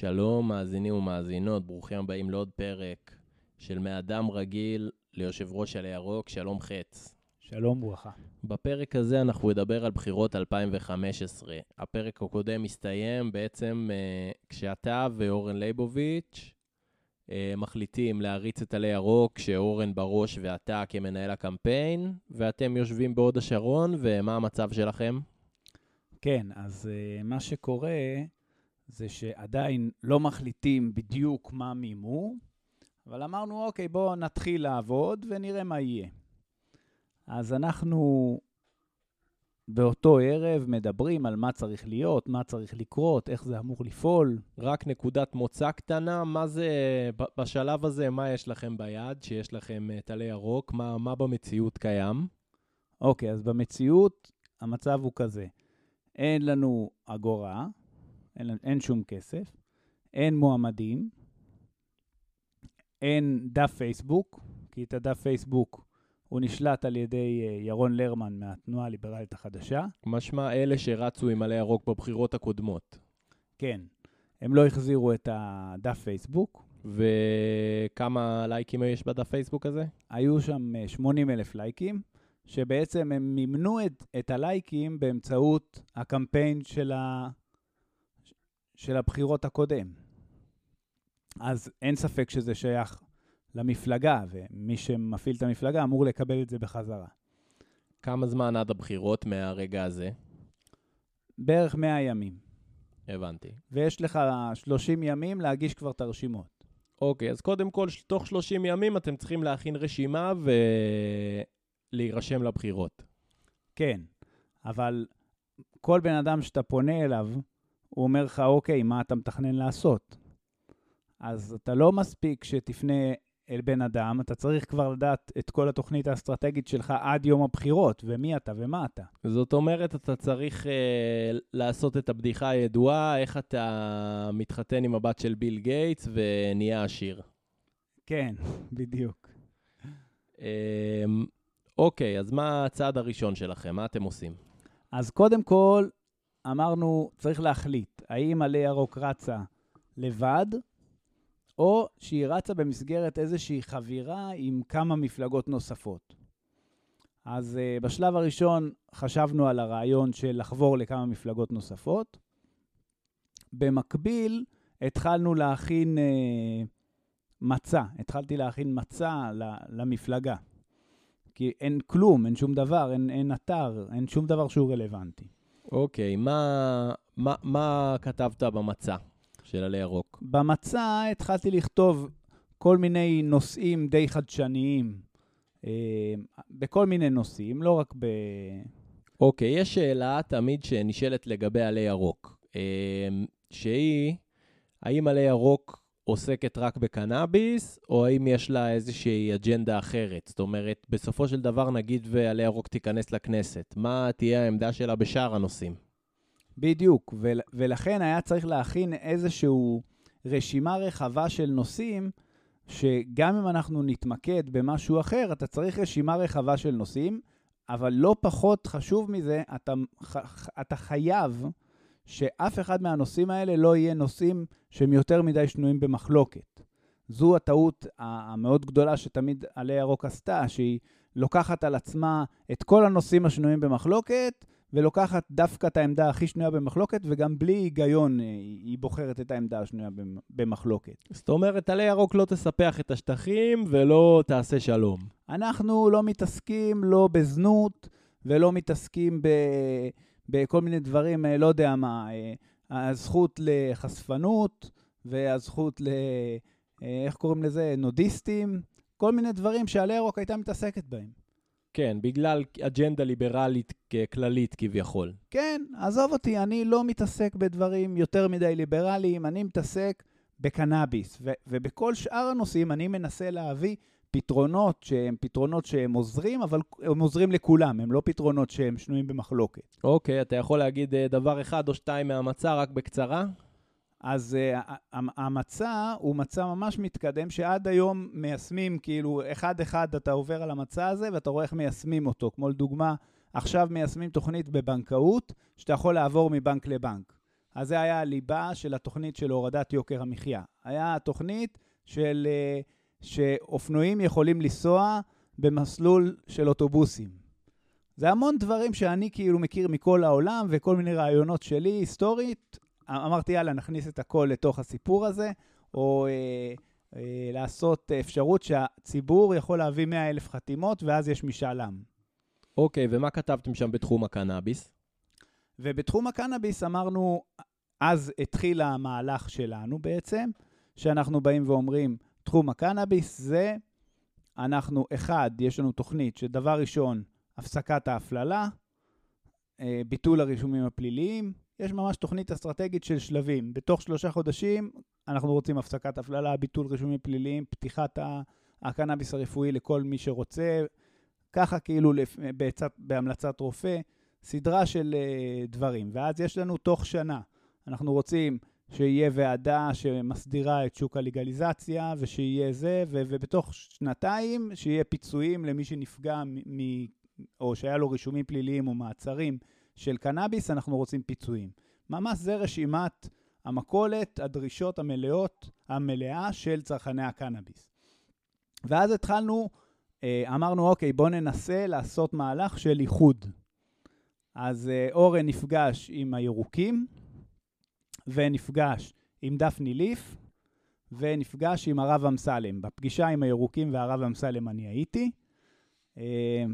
שלום, מאזינים ומאזינות, ברוכים הבאים לעוד פרק של מאדם רגיל ליושב ראש על הירוק, שלום חץ. שלום וברכה. בפרק הזה אנחנו נדבר על בחירות 2015. הפרק הקודם מסתיים בעצם uh, כשאתה ואורן ליבוביץ' uh, מחליטים להריץ את עלי ירוק, שאורן בראש ואתה כמנהל הקמפיין, ואתם יושבים בהוד השרון, ומה המצב שלכם? כן, אז uh, מה שקורה זה שעדיין לא מחליטים בדיוק מה מימו, אבל אמרנו, אוקיי, בואו נתחיל לעבוד ונראה מה יהיה. אז אנחנו באותו ערב מדברים על מה צריך להיות, מה צריך לקרות, איך זה אמור לפעול. רק נקודת מוצא קטנה, מה זה, בשלב הזה, מה יש לכם ביד, שיש לכם טלה ירוק? מה, מה במציאות קיים? אוקיי, אז במציאות המצב הוא כזה. אין לנו אגורה, אין, אין שום כסף, אין מועמדים, אין דף פייסבוק, כי את הדף פייסבוק הוא נשלט על ידי אה, ירון לרמן מהתנועה הליברלית החדשה. משמע אלה שרצו עם עלי ירוק בבחירות הקודמות. כן, הם לא החזירו את הדף פייסבוק. וכמה לייקים יש בדף פייסבוק הזה? היו שם 80 אה, אלף לייקים, שבעצם הם מימנו את, את הלייקים באמצעות הקמפיין של, ה, של הבחירות הקודם. אז אין ספק שזה שייך למפלגה, ומי שמפעיל את המפלגה אמור לקבל את זה בחזרה. כמה זמן עד הבחירות מהרגע הזה? בערך 100 ימים. הבנתי. ויש לך 30 ימים להגיש כבר את הרשימות. אוקיי, אז קודם כל, תוך 30 ימים אתם צריכים להכין רשימה ולהירשם לבחירות. כן, אבל כל בן אדם שאתה פונה אליו, הוא אומר לך, אוקיי, מה אתה מתכנן לעשות? אז אתה לא מספיק שתפנה אל בן אדם, אתה צריך כבר לדעת את כל התוכנית האסטרטגית שלך עד יום הבחירות, ומי אתה ומה אתה. זאת אומרת, אתה צריך אה, לעשות את הבדיחה הידועה, איך אתה מתחתן עם הבת של ביל גייטס ונהיה עשיר. כן, בדיוק. אה, אוקיי, אז מה הצעד הראשון שלכם? מה אתם עושים? אז קודם כל, אמרנו, צריך להחליט, האם עלי ירוק רצה לבד, או שהיא רצה במסגרת איזושהי חבירה עם כמה מפלגות נוספות. אז uh, בשלב הראשון חשבנו על הרעיון של לחבור לכמה מפלגות נוספות. במקביל, התחלנו להכין uh, מצע, התחלתי להכין מצע למפלגה. כי אין כלום, אין שום דבר, אין, אין אתר, אין שום דבר שהוא רלוונטי. אוקיי, מה, מה, מה כתבת במצע של עלי ירוק? במצע התחלתי לכתוב כל מיני נושאים די חדשניים, אה, בכל מיני נושאים, לא רק ב... אוקיי, יש שאלה תמיד שנשאלת לגבי עלי ירוק, אה, שהיא, האם עלי ירוק עוסקת רק בקנאביס, או האם יש לה איזושהי אג'נדה אחרת? זאת אומרת, בסופו של דבר נגיד ועלי ירוק תיכנס לכנסת, מה תהיה העמדה שלה בשאר הנושאים? בדיוק, ול, ולכן היה צריך להכין איזושהי רשימה רחבה של נושאים, שגם אם אנחנו נתמקד במשהו אחר, אתה צריך רשימה רחבה של נושאים, אבל לא פחות חשוב מזה, אתה, אתה חייב שאף אחד מהנושאים האלה לא יהיה נושאים שהם יותר מדי שנויים במחלוקת. זו הטעות המאוד גדולה שתמיד עלי ירוק עשתה, שהיא לוקחת על עצמה את כל הנושאים השנויים במחלוקת, ולוקחת דווקא את העמדה הכי שנויה במחלוקת, וגם בלי היגיון אה, היא בוחרת את העמדה השנויה במחלוקת. זאת אומרת, עלי ירוק לא תספח את השטחים ולא תעשה שלום. אנחנו לא מתעסקים לא בזנות ולא מתעסקים ב... בכל מיני דברים, אה, לא יודע מה, אה, הזכות לחשפנות והזכות ל... איך קוראים לזה? נודיסטים, כל מיני דברים שעלי ירוק הייתה מתעסקת בהם. כן, בגלל אג'נדה ליברלית כללית כביכול. כן, עזוב אותי, אני לא מתעסק בדברים יותר מדי ליברליים, אני מתעסק בקנאביס, ו- ובכל שאר הנושאים אני מנסה להביא פתרונות שהם פתרונות שהם עוזרים, אבל הם עוזרים לכולם, הם לא פתרונות שהם שנויים במחלוקת. אוקיי, אתה יכול להגיד אה, דבר אחד או שתיים מהמצע, רק בקצרה? אז uh, המצע הוא מצע ממש מתקדם, שעד היום מיישמים, כאילו, אחד-אחד אתה עובר על המצע הזה ואתה רואה איך מיישמים אותו. כמו לדוגמה, עכשיו מיישמים תוכנית בבנקאות, שאתה יכול לעבור מבנק לבנק. אז זה היה הליבה של התוכנית של הורדת יוקר המחיה. היה התוכנית של אה, שאופנועים יכולים לנסוע במסלול של אוטובוסים. זה המון דברים שאני כאילו מכיר מכל העולם וכל מיני רעיונות שלי, היסטורית. אמרתי, יאללה, נכניס את הכל לתוך הסיפור הזה, או אה, אה, לעשות אפשרות שהציבור יכול להביא 100 אלף חתימות, ואז יש משאל עם. אוקיי, ומה כתבתם שם בתחום הקנאביס? ובתחום הקנאביס אמרנו, אז התחיל המהלך שלנו בעצם, שאנחנו באים ואומרים, תחום הקנאביס זה, אנחנו, אחד, יש לנו תוכנית שדבר ראשון, הפסקת ההפללה, אה, ביטול הרישומים הפליליים, יש ממש תוכנית אסטרטגית של שלבים. בתוך שלושה חודשים אנחנו רוצים הפסקת הפללה, ביטול רישומים פליליים, פתיחת הקנאביס הרפואי לכל מי שרוצה, ככה כאילו בעצת, בהמלצת רופא, סדרה של uh, דברים. ואז יש לנו תוך שנה, אנחנו רוצים שיהיה ועדה שמסדירה את שוק הלגליזציה, ושיהיה זה, ו- ובתוך שנתיים שיהיה פיצויים למי שנפגע מ- או שהיה לו רישומים פליליים או מעצרים של קנאביס, אנחנו רוצים פיצויים. ממש זה רשימת המכולת, הדרישות המלאות, המלאה של צרכני הקנאביס. ואז התחלנו, אה, אמרנו, אוקיי, בואו ננסה לעשות מהלך של איחוד. אז אה, אורן נפגש עם הירוקים, ונפגש עם דפני ליף, ונפגש עם הרב אמסלם. בפגישה עם הירוקים והרב אמסלם אני הייתי. אה,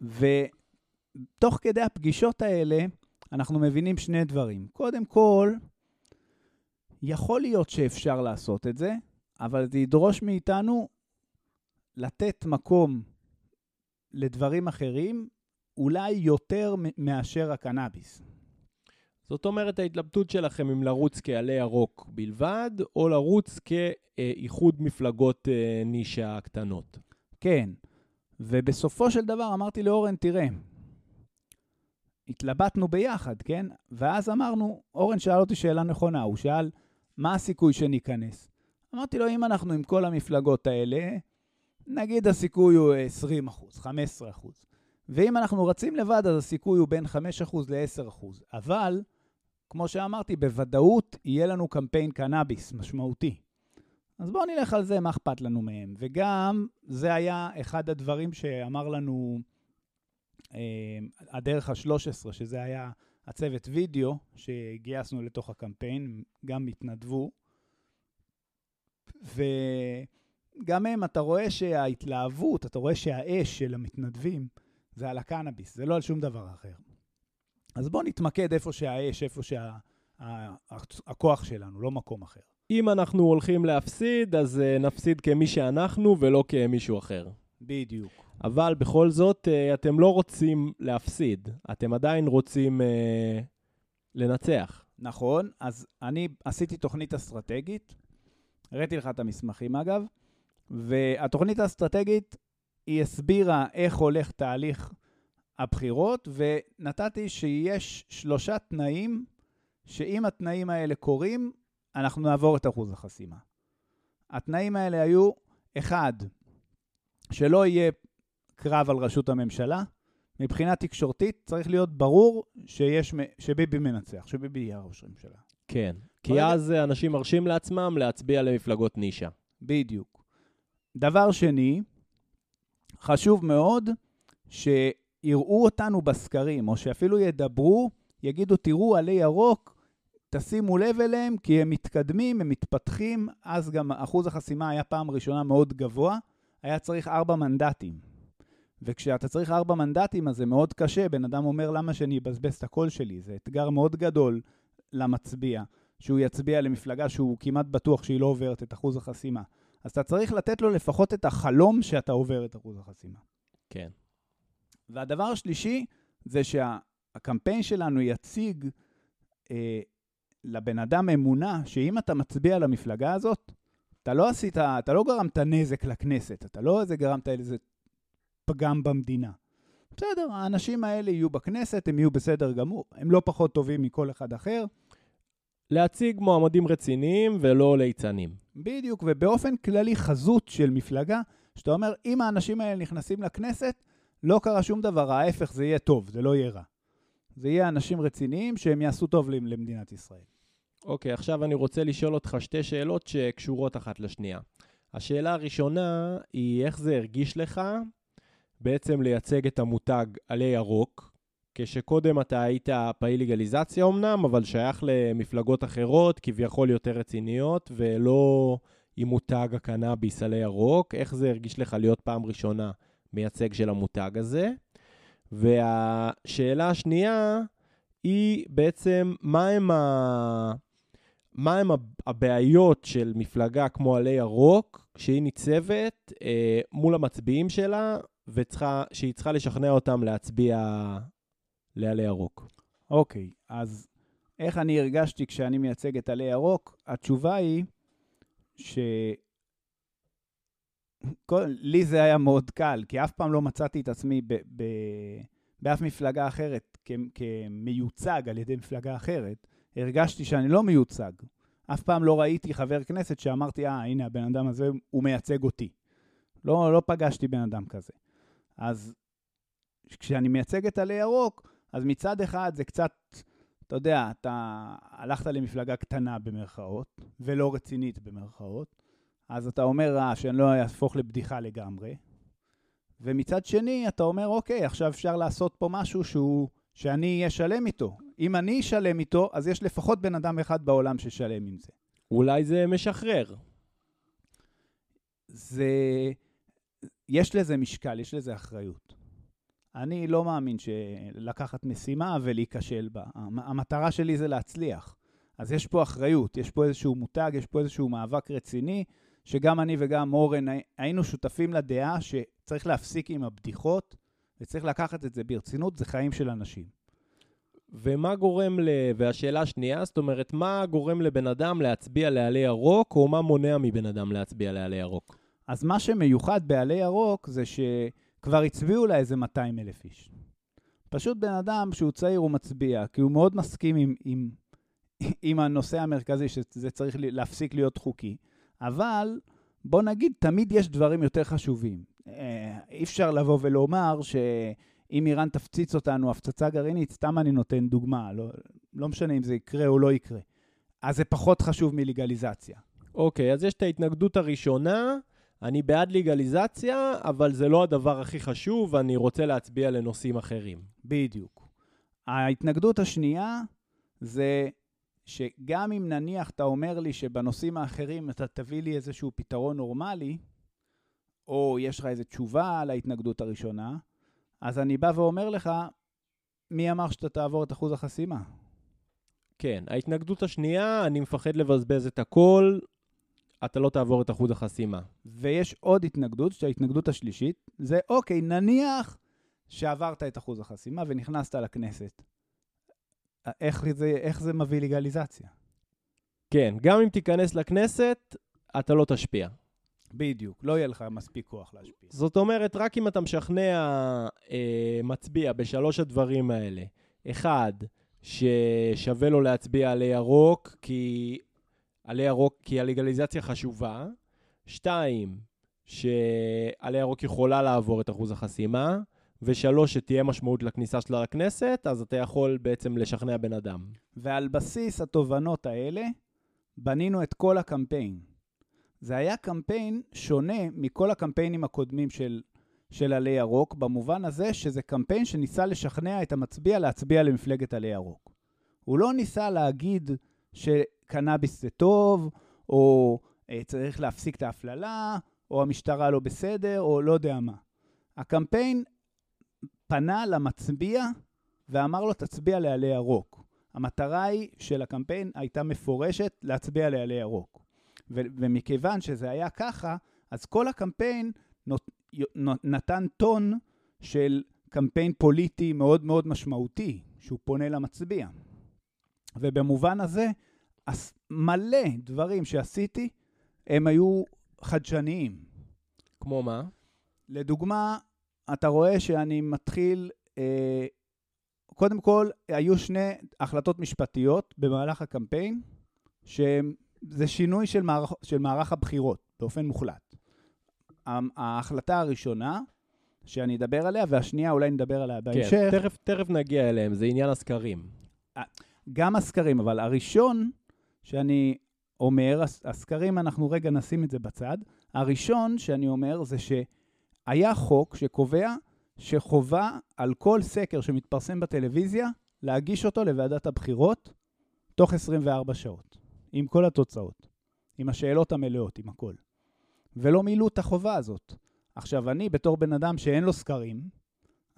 ותוך כדי הפגישות האלה, אנחנו מבינים שני דברים. קודם כל, יכול להיות שאפשר לעשות את זה, אבל זה ידרוש מאיתנו לתת מקום לדברים אחרים, אולי יותר מאשר הקנאביס. זאת אומרת, ההתלבטות שלכם אם לרוץ כעלי ירוק בלבד, או לרוץ כאיחוד מפלגות אה, נישה קטנות. כן, ובסופו של דבר אמרתי לאורן, תראה, התלבטנו ביחד, כן? ואז אמרנו, אורן שאל אותי שאלה נכונה, הוא שאל, מה הסיכוי שניכנס? אמרתי לו, אם אנחנו עם כל המפלגות האלה, נגיד הסיכוי הוא 20 אחוז, 15 אחוז. ואם אנחנו רצים לבד, אז הסיכוי הוא בין 5 אחוז ל-10 אחוז. אבל, כמו שאמרתי, בוודאות יהיה לנו קמפיין קנאביס משמעותי. אז בואו נלך על זה, מה אכפת לנו מהם. וגם, זה היה אחד הדברים שאמר לנו אה, הדרך ה-13, שזה היה הצוות וידאו שגייסנו לתוך הקמפיין, גם התנדבו. וגם הם, אתה רואה שההתלהבות, אתה רואה שהאש של המתנדבים זה על הקנאביס, זה לא על שום דבר אחר. אז בואו נתמקד איפה שהאש, איפה שהכוח שה... שלנו, לא מקום אחר. אם אנחנו הולכים להפסיד, אז uh, נפסיד כמי שאנחנו ולא כמישהו אחר. בדיוק. אבל בכל זאת, uh, אתם לא רוצים להפסיד, אתם עדיין רוצים uh, לנצח. נכון, אז אני עשיתי תוכנית אסטרטגית, הראיתי לך את המסמכים אגב, והתוכנית האסטרטגית, היא הסבירה איך הולך תהליך הבחירות, ונתתי שיש שלושה תנאים, שאם התנאים האלה קורים, אנחנו נעבור את אחוז החסימה. התנאים האלה היו, אחד, שלא יהיה קרב על ראשות הממשלה. מבחינה תקשורתית צריך להיות ברור שיש, שביבי מנצח, שביבי יהיה ראש הממשלה. כן, כי ברגע... אז אנשים מרשים לעצמם להצביע למפלגות נישה. בדיוק. דבר שני, חשוב מאוד שיראו אותנו בסקרים, או שאפילו ידברו, יגידו, תראו, עלי ירוק, תשימו לב אליהם, כי הם מתקדמים, הם מתפתחים, אז גם אחוז החסימה היה פעם ראשונה מאוד גבוה, היה צריך ארבע מנדטים. וכשאתה צריך ארבע מנדטים, אז זה מאוד קשה. בן אדם אומר, למה שאני אבזבז את הקול שלי? זה אתגר מאוד גדול למצביע, שהוא יצביע למפלגה שהוא כמעט בטוח שהיא לא עוברת את אחוז החסימה. אז אתה צריך לתת לו לפחות את החלום שאתה עובר את אחוז החסימה. כן. והדבר השלישי זה שהקמפיין שלנו יציג אה, לבן אדם אמונה שאם אתה מצביע למפלגה הזאת, אתה לא עשית, אתה לא גרמת נזק לכנסת, אתה לא איזה גרמת איזה פגם במדינה. בסדר, האנשים האלה יהיו בכנסת, הם יהיו בסדר גמור, הם לא פחות טובים מכל אחד אחר. להציג מועמדים רציניים ולא ליצנים. בדיוק, ובאופן כללי חזות של מפלגה, שאתה אומר, אם האנשים האלה נכנסים לכנסת, לא קרה שום דבר, ההפך, זה יהיה טוב, זה לא יהיה רע. זה יהיה אנשים רציניים שהם יעשו טוב למדינת ישראל. אוקיי, עכשיו אני רוצה לשאול אותך שתי שאלות שקשורות אחת לשנייה. השאלה הראשונה היא איך זה הרגיש לך בעצם לייצג את המותג עלי ירוק, כשקודם אתה היית פעיל לגליזציה אמנם, אבל שייך למפלגות אחרות, כביכול יותר רציניות, ולא עם מותג הקנאביס עלי ירוק. איך זה הרגיש לך להיות פעם ראשונה מייצג של המותג הזה? והשאלה השנייה היא בעצם, מה הם, ה... מה הם הבעיות של מפלגה כמו עלי ירוק, שהיא ניצבת אה, מול המצביעים שלה, וצריכה, שהיא צריכה לשכנע אותם להצביע לעלי ירוק. אוקיי, אז איך אני הרגשתי כשאני מייצג את עלי ירוק? התשובה היא ש... כל, לי זה היה מאוד קל, כי אף פעם לא מצאתי את עצמי ב, ב, באף מפלגה אחרת כ, כמיוצג על ידי מפלגה אחרת. הרגשתי שאני לא מיוצג. אף פעם לא ראיתי חבר כנסת שאמרתי, אה, הנה, הבן אדם הזה, הוא מייצג אותי. לא, לא פגשתי בן אדם כזה. אז כשאני מייצג את עלי ירוק, אז מצד אחד זה קצת, אתה יודע, אתה הלכת למפלגה קטנה במרכאות, ולא רצינית במרכאות, אז אתה אומר, אה, שאני לא אהפוך לבדיחה לגמרי. ומצד שני, אתה אומר, אוקיי, עכשיו אפשר לעשות פה משהו שהוא, שאני אהיה שלם איתו. אם אני אשלם איתו, אז יש לפחות בן אדם אחד בעולם ששלם עם זה. אולי זה משחרר. זה... יש לזה משקל, יש לזה אחריות. אני לא מאמין שלקחת משימה ולהיכשל בה. המטרה שלי זה להצליח. אז יש פה אחריות, יש פה איזשהו מותג, יש פה איזשהו מאבק רציני, שגם אני וגם אורן היינו שותפים לדעה שצריך להפסיק עם הבדיחות, וצריך לקחת את זה ברצינות, זה חיים של אנשים. ומה גורם ל... והשאלה השנייה, זאת אומרת, מה גורם לבן אדם להצביע לעלי ירוק, או מה מונע מבן אדם להצביע לעלי ירוק? אז מה שמיוחד בעלי ירוק זה שכבר הצביעו לה איזה 200 אלף איש. פשוט בן אדם שהוא צעיר הוא מצביע, כי הוא מאוד מסכים עם, עם, עם הנושא המרכזי, שזה צריך להפסיק להיות חוקי. אבל בוא נגיד, תמיד יש דברים יותר חשובים. אה, אי אפשר לבוא ולומר שאם איראן תפציץ אותנו הפצצה גרעינית, סתם אני נותן דוגמה, לא, לא משנה אם זה יקרה או לא יקרה, אז זה פחות חשוב מלגליזציה. אוקיי, okay, אז יש את ההתנגדות הראשונה, אני בעד לגליזציה, אבל זה לא הדבר הכי חשוב, ואני רוצה להצביע לנושאים אחרים. בדיוק. ההתנגדות השנייה זה שגם אם נניח אתה אומר לי שבנושאים האחרים אתה תביא לי איזשהו פתרון נורמלי, או יש לך איזו תשובה על ההתנגדות הראשונה, אז אני בא ואומר לך, מי אמר שאתה תעבור את אחוז החסימה? כן, ההתנגדות השנייה, אני מפחד לבזבז את הכל, אתה לא תעבור את אחוז החסימה. ויש עוד התנגדות, שההתנגדות השלישית, זה אוקיי, נניח שעברת את אחוז החסימה ונכנסת לכנסת. איך זה, איך זה מביא לגליזציה? כן, גם אם תיכנס לכנסת, אתה לא תשפיע. בדיוק, לא יהיה לך מספיק כוח להשפיע. זאת אומרת, רק אם אתה משכנע אה, מצביע בשלוש הדברים האלה, אחד, ששווה לו להצביע עלי ירוק, כי עלי ירוק, כי הלגליזציה חשובה, שתיים, שעלי ירוק יכולה לעבור את אחוז החסימה, ושלוש, שתהיה משמעות לכניסה שלה לכנסת, אז אתה יכול בעצם לשכנע בן אדם. ועל בסיס התובנות האלה, בנינו את כל הקמפיין. זה היה קמפיין שונה מכל הקמפיינים הקודמים של, של עלי ירוק, במובן הזה שזה קמפיין שניסה לשכנע את המצביע להצביע למפלגת עלי ירוק. הוא לא ניסה להגיד שקנאביס זה טוב, או אה, צריך להפסיק את ההפללה, או המשטרה לא בסדר, או לא יודע מה. הקמפיין פנה למצביע ואמר לו, תצביע לעלי ירוק. המטרה היא של הקמפיין הייתה מפורשת להצביע לעלי ירוק. ו- ומכיוון שזה היה ככה, אז כל הקמפיין נות- נתן טון של קמפיין פוליטי מאוד מאוד משמעותי, שהוא פונה למצביע. ובמובן הזה, מלא דברים שעשיתי, הם היו חדשניים. כמו מה? לדוגמה, אתה רואה שאני מתחיל, אה, קודם כל, היו שני החלטות משפטיות במהלך הקמפיין, שזה שינוי של מערך, של מערך הבחירות באופן מוחלט. ההחלטה הראשונה שאני אדבר עליה, והשנייה אולי נדבר עליה בהמשך. כן, תכף, תכף נגיע אליהם, זה עניין הסקרים. גם הסקרים, אבל הראשון שאני אומר, הס- הסקרים, אנחנו רגע נשים את זה בצד. הראשון שאני אומר זה שהיה חוק שקובע שחובה על כל סקר שמתפרסם בטלוויזיה להגיש אותו לוועדת הבחירות תוך 24 שעות, עם כל התוצאות, עם השאלות המלאות, עם הכל. ולא מילאו את החובה הזאת. עכשיו, אני, בתור בן אדם שאין לו סקרים,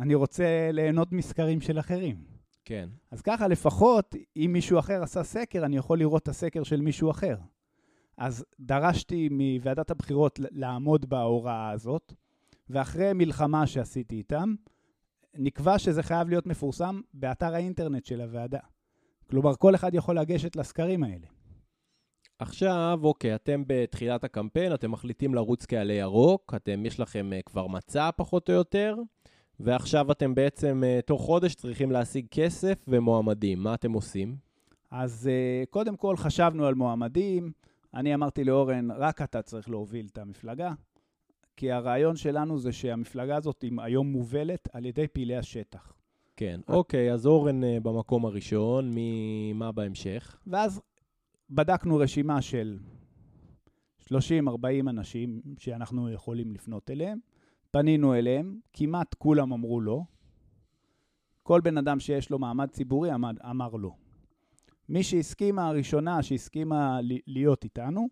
אני רוצה ליהנות מסקרים של אחרים. כן. אז ככה לפחות, אם מישהו אחר עשה סקר, אני יכול לראות את הסקר של מישהו אחר. אז דרשתי מוועדת הבחירות לעמוד בהוראה הזאת, ואחרי מלחמה שעשיתי איתם, נקבע שזה חייב להיות מפורסם באתר האינטרנט של הוועדה. כלומר, כל אחד יכול לגשת לסקרים האלה. עכשיו, אוקיי, אתם בתחילת הקמפיין, אתם מחליטים לרוץ כעלי ירוק, אתם, יש לכם uh, כבר מצע פחות או יותר, ועכשיו אתם בעצם uh, תוך חודש צריכים להשיג כסף ומועמדים. מה אתם עושים? אז uh, קודם כל חשבנו על מועמדים. אני אמרתי לאורן, רק אתה צריך להוביל את המפלגה, כי הרעיון שלנו זה שהמפלגה הזאת היום מובלת על ידי פעילי השטח. כן, אוקיי, אז אורן uh, במקום הראשון, מי... מה בהמשך? ואז בדקנו רשימה של 30-40 אנשים שאנחנו יכולים לפנות אליהם, פנינו אליהם, כמעט כולם אמרו לא. כל בן אדם שיש לו מעמד ציבורי עמד, אמר לא. מי שהסכימה הראשונה, שהסכימה להיות איתנו,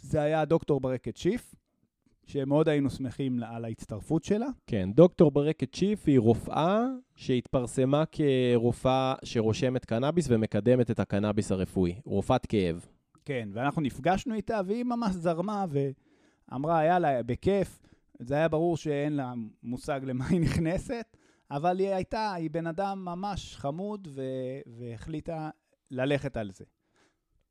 זה היה דוקטור ברקת שיף, שמאוד היינו שמחים על ההצטרפות שלה. כן, דוקטור ברקת שיף היא רופאה שהתפרסמה כרופאה שרושמת קנאביס ומקדמת את הקנאביס הרפואי, רופאת כאב. כן, ואנחנו נפגשנו איתה, והיא ממש זרמה ואמרה, יאללה, בכיף. זה היה ברור שאין לה מושג למה היא נכנסת, אבל היא הייתה, היא בן אדם ממש חמוד, ו- והחליטה ללכת על זה.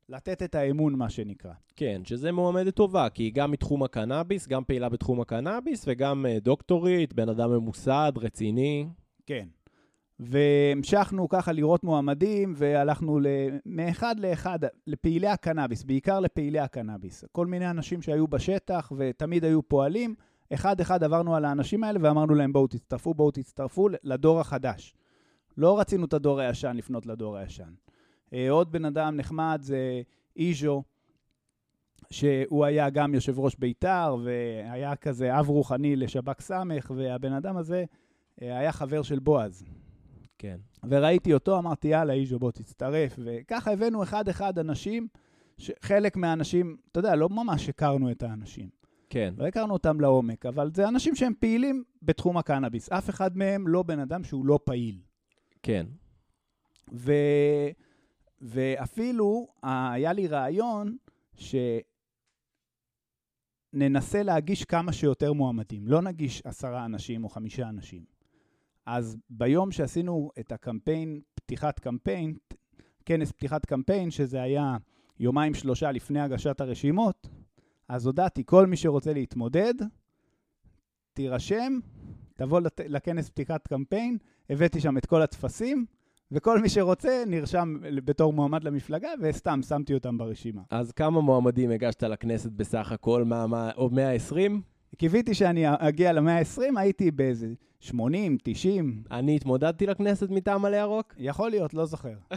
לתת את האמון, מה שנקרא. כן, שזה מועמדת טובה, כי היא גם מתחום הקנאביס, גם פעילה בתחום הקנאביס, וגם אה, דוקטורית, בן אדם ממוסד, רציני. כן. והמשכנו ככה לראות מועמדים, והלכנו. מאחד לאחד לפעילי הקנאביס, בעיקר לפעילי הקנאביס. כל מיני אנשים שהיו בשטח ותמיד היו פועלים, אחד-אחד עברנו על האנשים האלה ואמרנו להם, בואו תצטרפו, בואו תצטרפו לדור החדש. לא רצינו את הדור הישן לפנות לדור הישן. אה, עוד בן אדם נחמד זה איז'ו, שהוא היה גם יושב ראש בית"ר, והיה כזה אב רוחני לשב"כ סמך, והבן אדם הזה אה, היה חבר של בועז. כן. וראיתי אותו, אמרתי, יאללה, איז'ו, בוא תצטרף. וככה הבאנו אחד-אחד אנשים, חלק מהאנשים, אתה יודע, לא ממש הכרנו את האנשים. כן. לא הכרנו אותם לעומק, אבל זה אנשים שהם פעילים בתחום הקנאביס. אף אחד מהם לא בן אדם שהוא לא פעיל. כן. ו... ואפילו אה, היה לי רעיון שננסה להגיש כמה שיותר מועמדים. לא נגיש עשרה אנשים או חמישה אנשים. אז ביום שעשינו את הקמפיין, פתיחת קמפיין, כנס פתיחת קמפיין, שזה היה יומיים שלושה לפני הגשת הרשימות, אז הודעתי, כל מי שרוצה להתמודד, תירשם, תבוא. לכנס פתיחת קמפיין, הבאתי שם את כל הטפסים, וכל מי שרוצה נרשם בתור מועמד למפלגה, וסתם שמתי אותם ברשימה. אז כמה מועמדים הגשת לכנסת בסך הכל? מה, מה, או 120? קיוויתי שאני אגיע למאה ה-20, הייתי באיזה 80, 90, אני התמודדתי לכנסת מטעם עלי ירוק? יכול להיות, לא זוכר.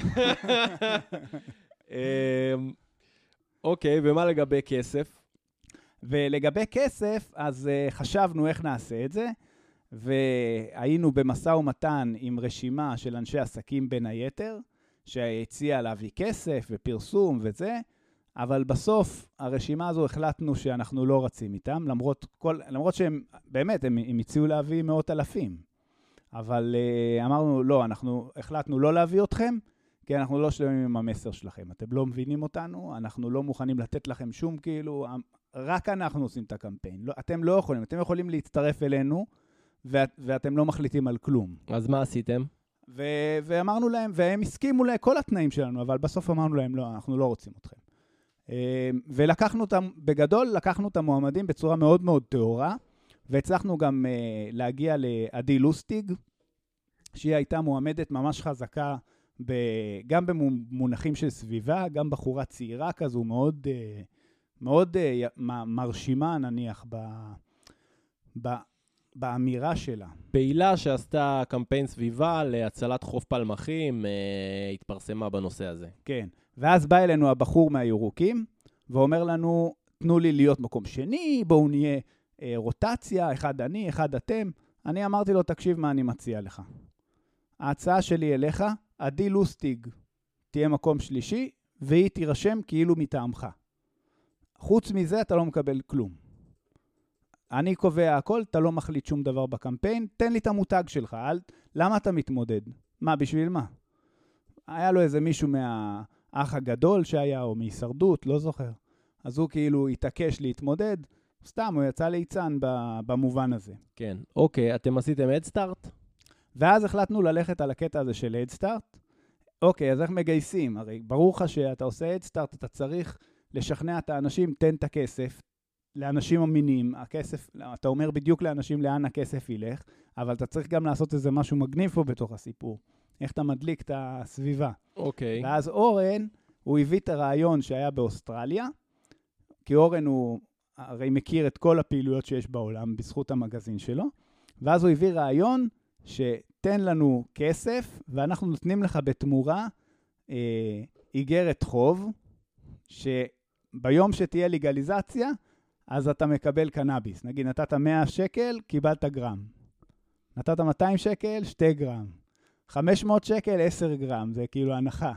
אמ, אוקיי, ומה לגבי כסף? ולגבי כסף, אז uh, חשבנו איך נעשה את זה, והיינו במשא ומתן עם רשימה של אנשי עסקים בין היתר, שהציעה להביא כסף ופרסום וזה, אבל בסוף הרשימה הזו החלטנו שאנחנו לא רצים איתם, למרות, כל, למרות שהם, באמת, הם, הם הציעו להביא מאות אלפים. אבל uh, אמרנו, לא, אנחנו החלטנו לא להביא אתכם, כי אנחנו לא שלמים עם המסר שלכם. אתם לא מבינים אותנו, אנחנו לא מוכנים לתת לכם שום, כאילו, רק אנחנו עושים את הקמפיין. לא, אתם לא יכולים, אתם יכולים להצטרף אלינו, ואת, ואתם לא מחליטים על כלום. אז מה עשיתם? ו- ואמרנו להם, והם הסכימו לכל התנאים שלנו, אבל בסוף אמרנו להם, לא, אנחנו לא רוצים אתכם. אה, ולקחנו אותם, בגדול, לקחנו את המועמדים בצורה מאוד מאוד טהורה, והצלחנו גם uh, להגיע לעדי לוסטיג, שהיא הייתה מועמדת ממש חזקה, ב- גם במונחים של סביבה, גם בחורה צעירה כזו, מאוד, uh, מאוד uh, מרשימה, נניח, ב... ב- באמירה שלה. פעילה שעשתה קמפיין סביבה להצלת חוף פלמחים, אה, התפרסמה בנושא הזה. כן. ואז בא אלינו הבחור מהירוקים, ואומר לנו, תנו לי להיות מקום שני, בואו נהיה אה, רוטציה, אחד אני, אחד אתם. אני אמרתי לו, תקשיב מה אני מציע לך. ההצעה שלי אליך, עדי לוסטיג תהיה מקום שלישי, והיא תירשם כאילו מטעמך. חוץ מזה אתה לא מקבל כלום. אני קובע הכל, אתה לא מחליט שום דבר בקמפיין, תן לי את המותג שלך, אל... למה אתה מתמודד? מה, בשביל מה? היה לו איזה מישהו מהאח הגדול שהיה, או מהישרדות, לא זוכר. אז הוא כאילו התעקש להתמודד, סתם, הוא יצא ליצן במובן הזה. כן. אוקיי, אתם עשיתם אדסטארט? ואז החלטנו ללכת על הקטע הזה של אדסטארט. אוקיי, אז איך מגייסים? הרי ברור לך שאתה עושה אדסטארט, אתה צריך לשכנע את האנשים, תן את הכסף, לאנשים אמינים, הכסף, אתה אומר בדיוק לאנשים לאן הכסף ילך, אבל אתה צריך גם לעשות איזה משהו מגניב פה בתוך הסיפור. איך אתה מדליק את הסביבה. אוקיי. ואז אורן, הוא הביא את הרעיון שהיה באוסטרליה, כי אורן הוא הרי מכיר את כל הפעילויות שיש בעולם בזכות המגזין שלו, ואז הוא הביא רעיון שתן לנו כסף, ואנחנו נותנים לך בתמורה אה, איגרת חוב, שביום שתהיה לגליזציה, אז אתה מקבל קנאביס. נגיד, נתת 100 שקל, קיבלת גרם. נתת 200 שקל, 2 גרם. 500 שקל, 10 גרם, זה כאילו הנחה.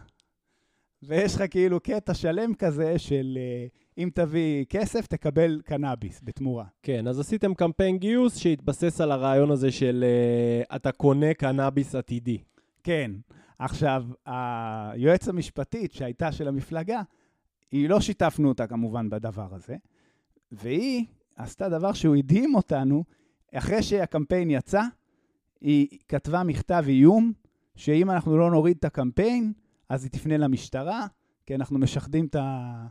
ויש לך כאילו קטע שלם כזה של אה, אם תביא כסף, תקבל קנאביס בתמורה. כן, אז עשיתם קמפיין גיוס שהתבסס על הרעיון הזה של uh, אתה קונה קנאביס עתידי. כן. עכשיו, היועץ המשפטית שהייתה של המפלגה, היא לא שיתפנו אותה כמובן בדבר הזה, והיא עשתה דבר שהוא הדהים אותנו, אחרי שהקמפיין יצא, היא כתבה מכתב איום, שאם אנחנו לא נוריד את הקמפיין, אז היא תפנה למשטרה, כי אנחנו משחדים את ה...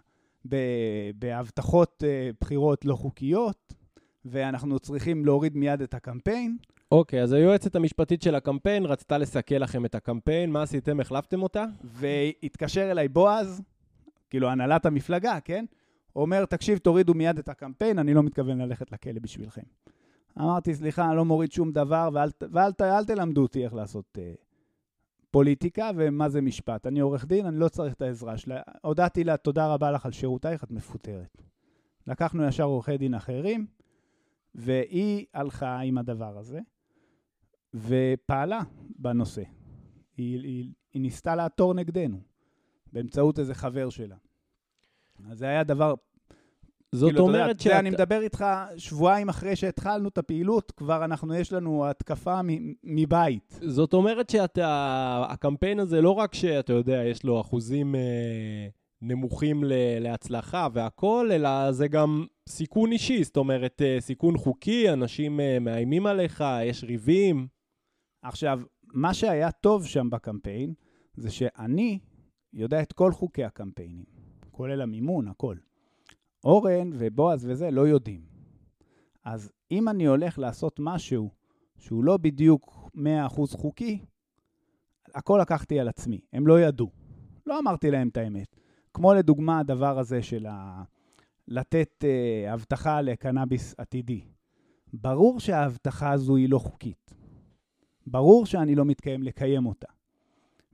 בהבטחות אה, בחירות לא חוקיות, ואנחנו צריכים להוריד מיד את הקמפיין. אוקיי, okay, אז היועצת המשפטית של הקמפיין רצתה לסכל לכם את הקמפיין, מה עשיתם? החלפתם אותה? והתקשר אליי בועז, כאילו הנהלת המפלגה, כן? אומר, תקשיב, תורידו מיד את הקמפיין, אני לא מתכוון ללכת לכלא בשבילכם. אמרתי, סליחה, אני לא מוריד שום דבר, ואל, ואל, ואל תלמדו אותי איך לעשות uh, פוליטיקה ומה זה משפט. אני עורך דין, אני לא צריך את העזרה שלה. הודעתי לה, תודה רבה לך על שירותייך, את מפוטרת. לקחנו ישר עורכי דין אחרים, והיא הלכה עם הדבר הזה, ופעלה בנושא. היא, היא, היא ניסתה לעתור נגדנו, באמצעות איזה חבר שלה. אז זה היה דבר זאת כאילו, אומרת שאת... אני מדבר איתך שבועיים אחרי שהתחלנו את הפעילות, כבר אנחנו, יש לנו התקפה מבית. זאת אומרת שהקמפיין הזה, לא רק שאתה יודע, יש לו אחוזים אה, נמוכים ל, להצלחה והכול, אלא זה גם סיכון אישי, זאת אומרת, אה, סיכון חוקי, אנשים אה, מאיימים עליך, יש ריבים. עכשיו, מה שהיה טוב שם בקמפיין, זה שאני יודע את כל חוקי הקמפיינים, כולל המימון, הכל. אורן ובועז וזה לא יודעים. אז אם אני הולך לעשות משהו שהוא לא בדיוק 100% חוקי, הכל לקחתי על עצמי, הם לא ידעו. לא אמרתי להם את האמת. כמו לדוגמה הדבר הזה של ה... לתת uh, הבטחה לקנאביס עתידי. ברור שההבטחה הזו היא לא חוקית. ברור שאני לא מתקיים לקיים אותה.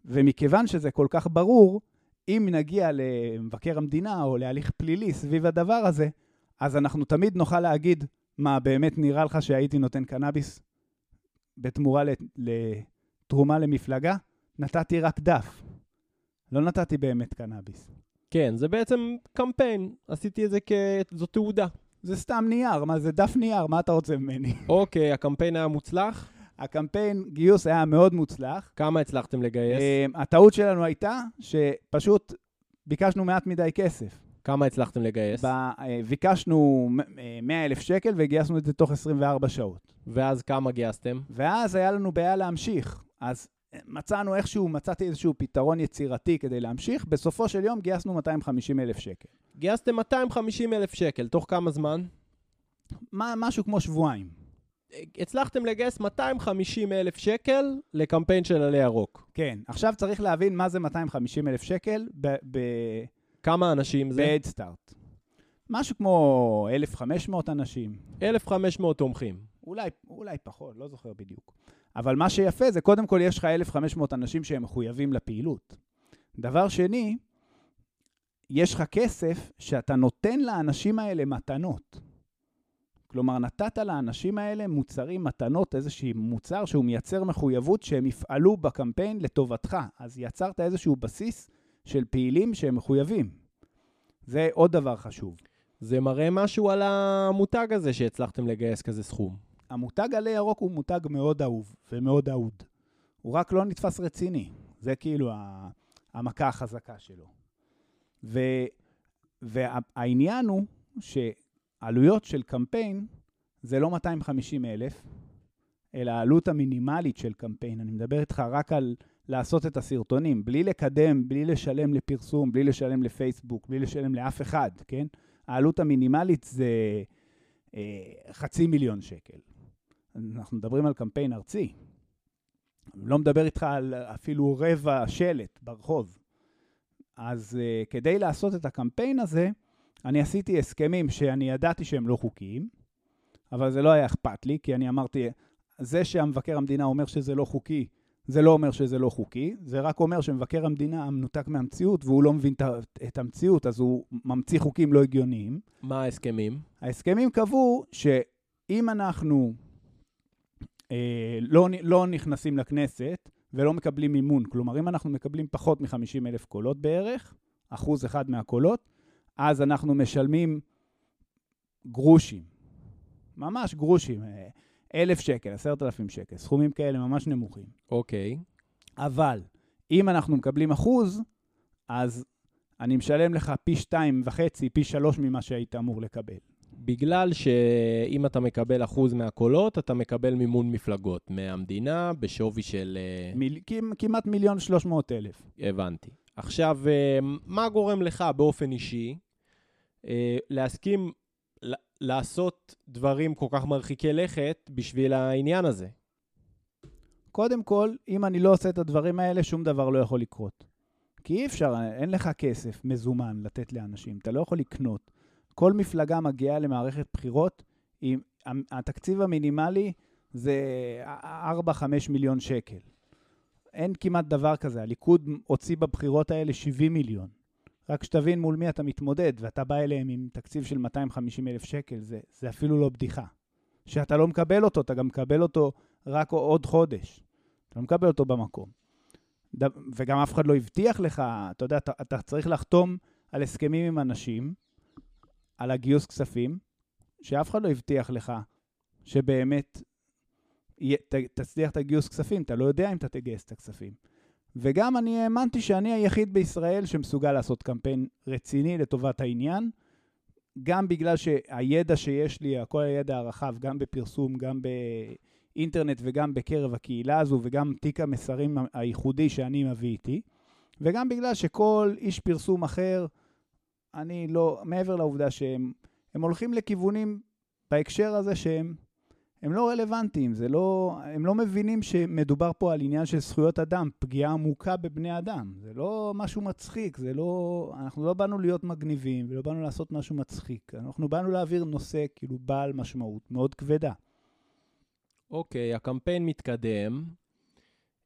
ומכיוון שזה כל כך ברור, אם נגיע למבקר המדינה או להליך פלילי סביב הדבר הזה, אז אנחנו תמיד נוכל להגיד, מה, באמת נראה לך שהייתי נותן קנאביס בתמורה לתרומה למפלגה? נתתי רק דף. לא נתתי באמת קנאביס. כן, זה בעצם קמפיין. עשיתי את זה כ... זו תעודה. זה סתם נייר, מה זה דף נייר, מה אתה רוצה ממני? אוקיי, הקמפיין היה מוצלח? הקמפיין גיוס היה מאוד מוצלח. כמה הצלחתם לגייס? Uh, הטעות שלנו הייתה שפשוט ביקשנו מעט מדי כסף. כמה הצלחתם לגייס? ב, uh, ביקשנו 100 אלף שקל וגייסנו את זה תוך 24 שעות. ואז כמה גייסתם? ואז היה לנו בעיה להמשיך. אז אה, מצאנו איכשהו, מצאתי איזשהו פתרון יצירתי כדי להמשיך. בסופו של יום גייסנו 250 אלף שקל. גייסתם 250 אלף שקל, תוך כמה זמן? מה, משהו כמו שבועיים. הצלחתם לגייס 250 אלף שקל לקמפיין של עלי ירוק. כן, עכשיו צריך להבין מה זה 250 אלף שקל ב... ב... כמה אנשים זה? ב-Head Start. משהו כמו 1,500 אנשים. 1,500 תומכים. אולי, אולי פחות, לא זוכר בדיוק. אבל מה שיפה זה, קודם כל יש לך 1,500 אנשים שהם מחויבים לפעילות. דבר שני, יש לך כסף שאתה נותן לאנשים האלה מתנות. כלומר, נתת לאנשים האלה מוצרים, מתנות, איזשהו מוצר שהוא מייצר מחויבות שהם יפעלו בקמפיין לטובתך. אז יצרת איזשהו בסיס של פעילים שהם מחויבים. זה עוד דבר חשוב. זה מראה משהו על המותג הזה שהצלחתם לגייס כזה סכום. המותג עלי ירוק הוא מותג מאוד אהוב ומאוד אהוד. הוא רק לא נתפס רציני. זה כאילו המכה החזקה שלו. ו, והעניין הוא שעלויות של קמפיין זה לא 250 אלף, אלא העלות המינימלית של קמפיין. אני מדבר איתך רק על לעשות את הסרטונים, בלי לקדם, בלי לשלם לפרסום, בלי לשלם לפייסבוק, בלי לשלם לאף אחד, כן? העלות המינימלית זה אה, חצי מיליון שקל. אנחנו מדברים על קמפיין ארצי. אני לא מדבר איתך על אפילו רבע שלט ברחוב. אז uh, כדי לעשות את הקמפיין הזה, אני עשיתי הסכמים שאני ידעתי שהם לא חוקיים, אבל זה לא היה אכפת לי, כי אני אמרתי, זה שהמבקר המדינה אומר שזה לא חוקי, זה לא אומר שזה לא חוקי, זה רק אומר שמבקר המדינה מנותק מהמציאות והוא לא מבין את המציאות, אז הוא ממציא חוקים לא הגיוניים. מה ההסכמים? ההסכמים קבעו שאם אנחנו אה, לא, לא נכנסים לכנסת ולא מקבלים מימון, כלומר, אם אנחנו מקבלים פחות מ-50 אלף קולות בערך, אחוז אחד מהקולות, אז אנחנו משלמים גרושים. ממש גרושים. אה, אלף שקל, עשרת אלפים שקל, סכומים כאלה ממש נמוכים. אוקיי. אבל אם אנחנו מקבלים אחוז, אז אני משלם לך פי שתיים וחצי, פי שלוש ממה שהיית אמור לקבל. בגלל שאם אתה מקבל אחוז מהקולות, אתה מקבל מימון מפלגות מהמדינה בשווי של... אה, מיל... כמעט מיליון שלוש מאות אלף. הבנתי. עכשיו, אה, מה גורם לך באופן אישי אה, להסכים לעשות דברים כל כך מרחיקי לכת בשביל העניין הזה? קודם כל, אם אני לא עושה את הדברים האלה, שום דבר לא יכול לקרות. כי אי אפשר, אין לך כסף מזומן לתת לאנשים, אתה לא יכול לקנות. כל מפלגה מגיעה למערכת בחירות, עם, התקציב המינימלי זה 4-5 מיליון שקל. אין כמעט דבר כזה, הליכוד הוציא בבחירות האלה 70 מיליון. רק שתבין מול מי אתה מתמודד, ואתה בא אליהם עם תקציב של 250 אלף שקל, זה, זה אפילו לא בדיחה. שאתה לא מקבל אותו, אתה גם מקבל אותו רק עוד חודש. אתה לא מקבל אותו במקום. וגם אף אחד לא הבטיח לך, אתה יודע, אתה, אתה צריך לחתום על הסכמים עם אנשים, על הגיוס כספים, שאף אחד לא הבטיח לך שבאמת תצליח את הגיוס כספים, אתה לא יודע אם אתה תגייס את הכספים. וגם אני האמנתי שאני היחיד בישראל שמסוגל לעשות קמפיין רציני לטובת העניין, גם בגלל שהידע שיש לי, כל הידע הרחב, גם בפרסום, גם באינטרנט וגם בקרב הקהילה הזו, וגם תיק המסרים הייחודי שאני מביא איתי, וגם בגלל שכל איש פרסום אחר, אני לא, מעבר לעובדה שהם הולכים לכיוונים בהקשר הזה שהם הם לא רלוונטיים, זה לא, הם לא מבינים שמדובר פה על עניין של זכויות אדם, פגיעה עמוקה בבני אדם. זה לא משהו מצחיק, זה לא... אנחנו לא באנו להיות מגניבים ולא באנו לעשות משהו מצחיק. אנחנו באנו להעביר נושא כאילו בעל משמעות מאוד כבדה. אוקיי, okay, הקמפיין מתקדם,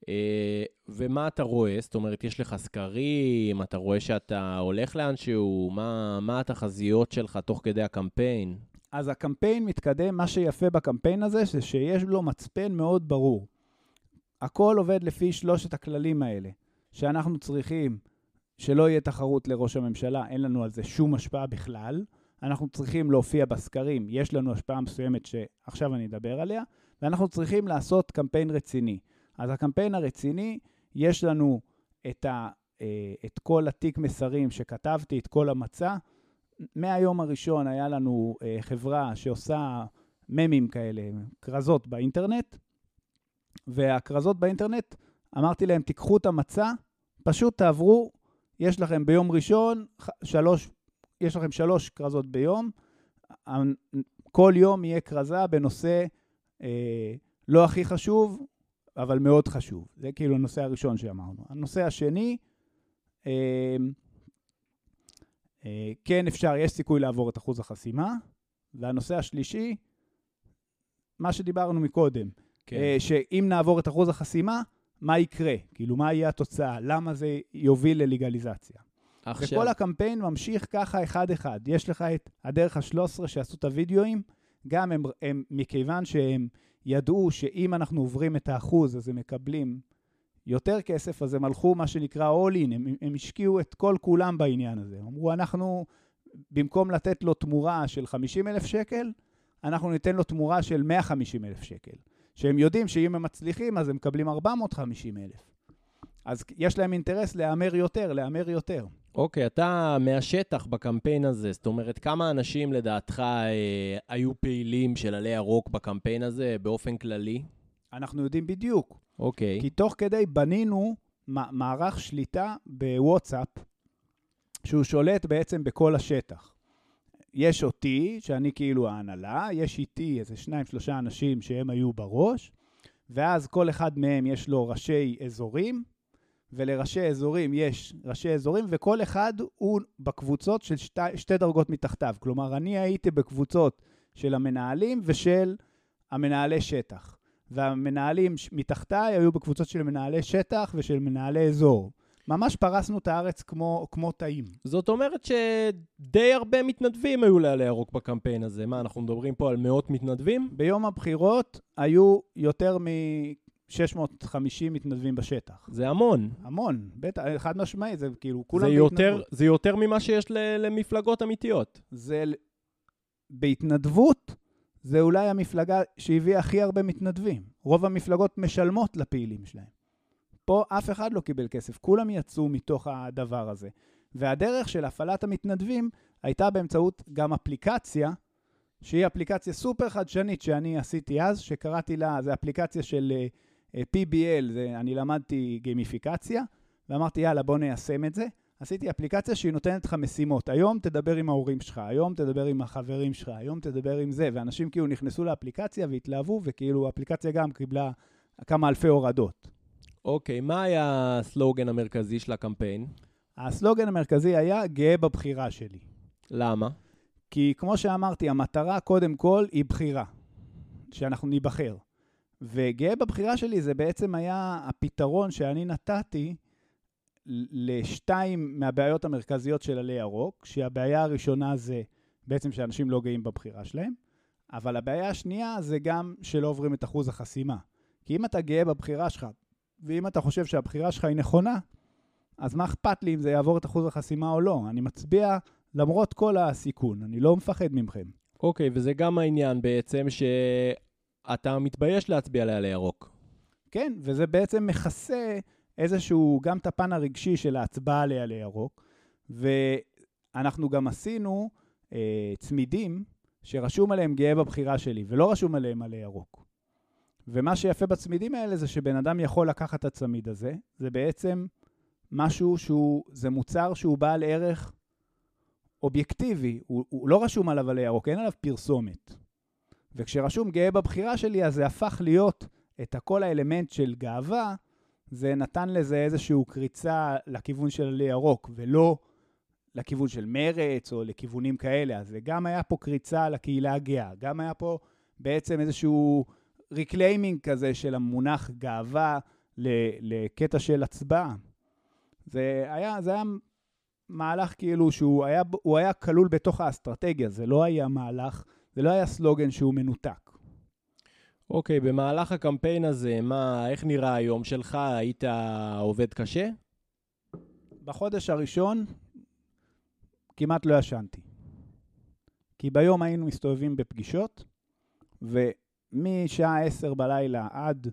אה, ומה אתה רואה? זאת אומרת, יש לך סקרים, אתה רואה שאתה הולך לאנשהו, מה, מה התחזיות שלך תוך כדי הקמפיין? אז הקמפיין מתקדם, מה שיפה בקמפיין הזה, זה שיש לו מצפן מאוד ברור. הכל עובד לפי שלושת הכללים האלה, שאנחנו צריכים שלא יהיה תחרות לראש הממשלה, אין לנו על זה שום השפעה בכלל. אנחנו צריכים להופיע בסקרים, יש לנו השפעה מסוימת שעכשיו אני אדבר עליה, ואנחנו צריכים לעשות קמפיין רציני. אז הקמפיין הרציני, יש לנו את, ה, אה, את כל התיק מסרים שכתבתי, את כל המצע, מהיום הראשון היה לנו אה, חברה שעושה ממים כאלה, כרזות באינטרנט, והכרזות באינטרנט, אמרתי להם, תיקחו את המצע, פשוט תעברו, יש לכם ביום ראשון שלוש, יש לכם שלוש כרזות ביום, כל יום יהיה כרזה בנושא אה, לא הכי חשוב, אבל מאוד חשוב. זה כאילו הנושא הראשון שאמרנו. הנושא השני, אה, כן אפשר, יש סיכוי לעבור את אחוז החסימה. והנושא השלישי, מה שדיברנו מקודם, כן. אה, שאם נעבור את אחוז החסימה, מה יקרה? כאילו, מה יהיה התוצאה? למה זה יוביל ללגליזציה? עכשיו, וכל הקמפיין ממשיך ככה אחד-אחד. יש לך את הדרך ה-13 שעשו את הוידאוים, גם הם, הם, מכיוון שהם ידעו שאם אנחנו עוברים את האחוז, אז הם מקבלים יותר כסף, אז הם הלכו, מה שנקרא all in, הם, הם השקיעו את כל כולם בעניין הזה. אמרו, אנחנו, במקום לתת לו תמורה של 50 אלף שקל, אנחנו ניתן לו תמורה של 150 אלף שקל. שהם יודעים שאם הם מצליחים, אז הם מקבלים 450 אלף. אז יש להם אינטרס להמר יותר, להמר יותר. אוקיי, אתה מהשטח בקמפיין הזה, זאת אומרת, כמה אנשים לדעתך אה, היו פעילים של עלי ירוק בקמפיין הזה באופן כללי? אנחנו יודעים בדיוק. אוקיי. כי תוך כדי בנינו מערך שליטה בוואטסאפ, שהוא שולט בעצם בכל השטח. יש אותי, שאני כאילו ההנהלה, יש איתי איזה שניים, שלושה אנשים שהם היו בראש, ואז כל אחד מהם יש לו ראשי אזורים, ולראשי אזורים יש ראשי אזורים, וכל אחד הוא בקבוצות של שתי, שתי דרגות מתחתיו. כלומר, אני הייתי בקבוצות של המנהלים ושל המנהלי שטח. והמנהלים מתחתיי היו בקבוצות של מנהלי שטח ושל מנהלי אזור. ממש פרסנו את הארץ כמו, כמו תאים. זאת אומרת שדי הרבה מתנדבים היו לעלי ירוק בקמפיין הזה. מה, אנחנו מדברים פה על מאות מתנדבים? ביום הבחירות היו יותר מ-650 מתנדבים בשטח. זה המון. המון, בטח, חד משמעי, זה כאילו, זה כולם יותר, בהתנדבות. זה יותר ממה שיש ל- למפלגות אמיתיות. זה בהתנדבות, זה אולי המפלגה שהביאה הכי הרבה מתנדבים. רוב המפלגות משלמות לפעילים שלהם. פה אף אחד לא קיבל כסף, כולם יצאו מתוך הדבר הזה. והדרך של הפעלת המתנדבים הייתה באמצעות גם אפליקציה, שהיא אפליקציה סופר חדשנית שאני עשיתי אז, שקראתי לה, זה אפליקציה של אה, אה, PBL, זה, אני למדתי גימיפיקציה, ואמרתי, יאללה, בוא ניישם את זה. עשיתי אפליקציה שהיא נותנת לך משימות. היום תדבר עם ההורים שלך, היום תדבר עם החברים שלך, היום תדבר עם זה, ואנשים כאילו נכנסו לאפליקציה והתלהבו, וכאילו האפליקציה גם קיבלה כמה אלפי הורדות. אוקיי, מה היה הסלוגן המרכזי של הקמפיין? הסלוגן המרכזי היה גאה בבחירה שלי. למה? כי כמו שאמרתי, המטרה קודם כל היא בחירה, שאנחנו ניבחר. וגאה בבחירה שלי זה בעצם היה הפתרון שאני נתתי לשתיים מהבעיות המרכזיות של עלי ירוק, שהבעיה הראשונה זה בעצם שאנשים לא גאים בבחירה שלהם, אבל הבעיה השנייה זה גם שלא עוברים את אחוז החסימה. כי אם אתה גאה בבחירה שלך, ואם אתה חושב שהבחירה שלך היא נכונה, אז מה אכפת לי אם זה יעבור את אחוז החסימה או לא? אני מצביע למרות כל הסיכון, אני לא מפחד מכם. אוקיי, וזה גם העניין בעצם שאתה מתבייש להצביע לעלי ירוק. כן, וזה בעצם מכסה איזשהו, גם את הפן הרגשי של ההצבעה לעלי ירוק, ואנחנו גם עשינו אה, צמידים שרשום עליהם גאה בבחירה שלי, ולא רשום עליהם עלי ירוק. ומה שיפה בצמידים האלה זה שבן אדם יכול לקחת את הצמיד הזה, זה בעצם משהו שהוא, זה מוצר שהוא בעל ערך אובייקטיבי, הוא, הוא לא רשום עליו עלה ירוק, אין עליו פרסומת. וכשרשום גאה בבחירה שלי, אז זה הפך להיות את כל האלמנט של גאווה, זה נתן לזה איזושהי קריצה לכיוון של ירוק, ולא לכיוון של מרץ או לכיוונים כאלה. אז זה גם היה פה קריצה לקהילה הגאה, גם היה פה בעצם איזשהו reclaiming כזה של המונח גאווה לקטע של הצבעה. זה היה, זה היה מהלך כאילו שהוא היה, היה כלול בתוך האסטרטגיה, זה לא היה מהלך, זה לא היה סלוגן שהוא מנותק. אוקיי, במהלך הקמפיין הזה, מה, איך נראה היום שלך? היית עובד קשה? בחודש הראשון כמעט לא ישנתי. כי ביום היינו מסתובבים בפגישות, ומשעה 10 בלילה עד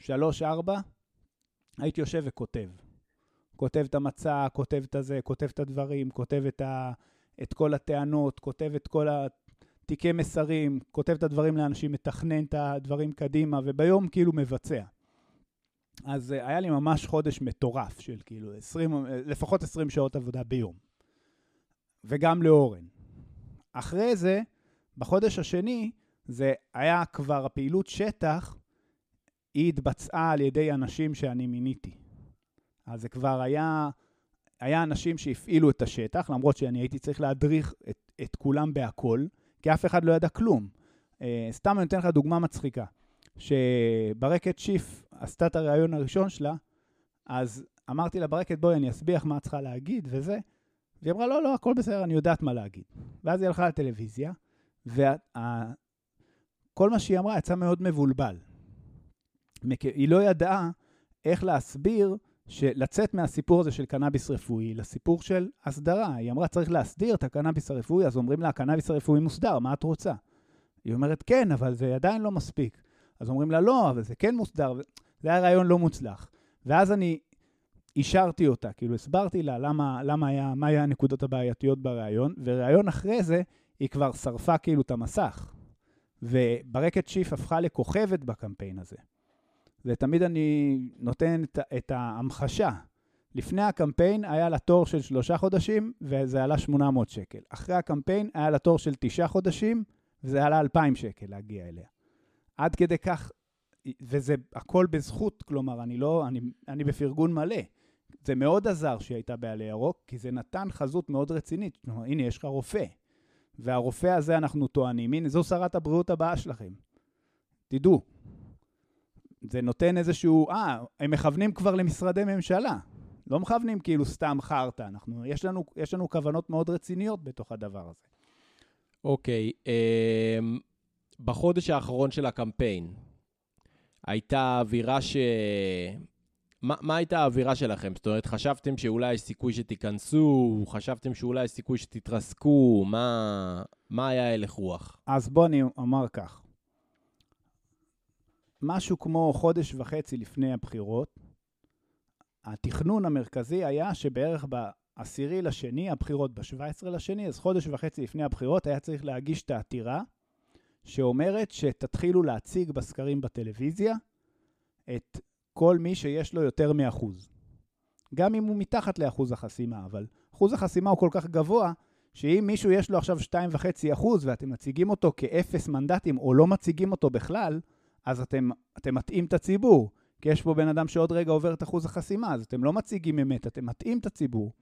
3-4 הייתי יושב וכותב. כותב את המצע, כותב את הזה, כותב את הדברים, כותב את, ה, את כל הטענות, כותב את כל התיקי מסרים, כותב את הדברים לאנשים, מתכנן את הדברים קדימה, וביום כאילו מבצע. אז אה, היה לי ממש חודש מטורף של כאילו 20, לפחות 20 שעות עבודה ביום. וגם לאורן. אחרי זה, בחודש השני, זה היה כבר הפעילות שטח, היא התבצעה על ידי אנשים שאני מיניתי. אז זה כבר היה, היה אנשים שהפעילו את השטח, למרות שאני הייתי צריך להדריך את, את כולם בהכל, כי אף אחד לא ידע כלום. אה, סתם אני נותן לך דוגמה מצחיקה. שברקת שיף עשתה את הריאיון הראשון שלה, אז אמרתי לה, ברקת, בואי, אני אסביר מה את צריכה להגיד וזה. והיא אמרה, לא, לא, הכל בסדר, אני יודעת מה להגיד. ואז היא הלכה לטלוויזיה, וכל מה שהיא אמרה יצא מאוד מבולבל. היא לא ידעה איך להסביר, לצאת מהסיפור הזה של קנאביס רפואי לסיפור של הסדרה. היא אמרה, צריך להסדיר את הקנאביס הרפואי, אז אומרים לה, הקנאביס הרפואי מוסדר, מה את רוצה? היא אומרת, כן, אבל זה עדיין לא מספיק. אז אומרים לה, לא, אבל זה כן מוסדר. זה היה רעיון לא מוצלח. ואז אני אישרתי אותה, כאילו הסברתי לה למה, למה היה, מה היה הנקודות הבעייתיות בריאיון, וריאיון אחרי זה היא כבר שרפה כאילו את המסך. וברקת שיף הפכה לכוכבת בקמפיין הזה. ותמיד אני נותן את, את ההמחשה. לפני הקמפיין היה לה תור של שלושה חודשים, וזה עלה 800 שקל. אחרי הקמפיין היה לה תור של תשעה חודשים, וזה עלה 2,000 שקל להגיע אליה. עד כדי כך, וזה הכל בזכות, כלומר, אני לא, אני, אני בפרגון מלא. זה מאוד עזר שהיא הייתה בעלי ירוק, כי זה נתן חזות מאוד רצינית. כלומר, הנה, יש לך רופא. והרופא הזה, אנחנו טוענים, הנה, זו שרת הבריאות הבאה שלכם. תדעו. זה נותן איזשהו, אה, הם מכוונים כבר למשרדי ממשלה. לא מכוונים כאילו סתם חרטא. אנחנו, יש לנו, יש לנו כוונות מאוד רציניות בתוך הדבר הזה. אוקיי, okay, um, בחודש האחרון של הקמפיין, הייתה אווירה ש... מה, מה הייתה האווירה שלכם? זאת אומרת, חשבתם שאולי יש סיכוי שתיכנסו, חשבתם שאולי יש סיכוי שתתרסקו, מה, מה היה הלך רוח? אז בוא אני אומר כך. משהו כמו חודש וחצי לפני הבחירות, התכנון המרכזי היה שבערך בעשירי לשני, הבחירות ב-17 לשני, אז חודש וחצי לפני הבחירות היה צריך להגיש את העתירה שאומרת שתתחילו להציג בסקרים בטלוויזיה את כל מי שיש לו יותר מאחוז. גם אם הוא מתחת לאחוז החסימה, אבל אחוז החסימה הוא כל כך גבוה, שאם מישהו יש לו עכשיו 2.5 אחוז ואתם מציגים אותו כאפס מנדטים או לא מציגים אותו בכלל, אז אתם, אתם מטעים את הציבור. כי יש פה בן אדם שעוד רגע עובר את אחוז החסימה, אז אתם לא מציגים אמת, אתם מטעים את הציבור.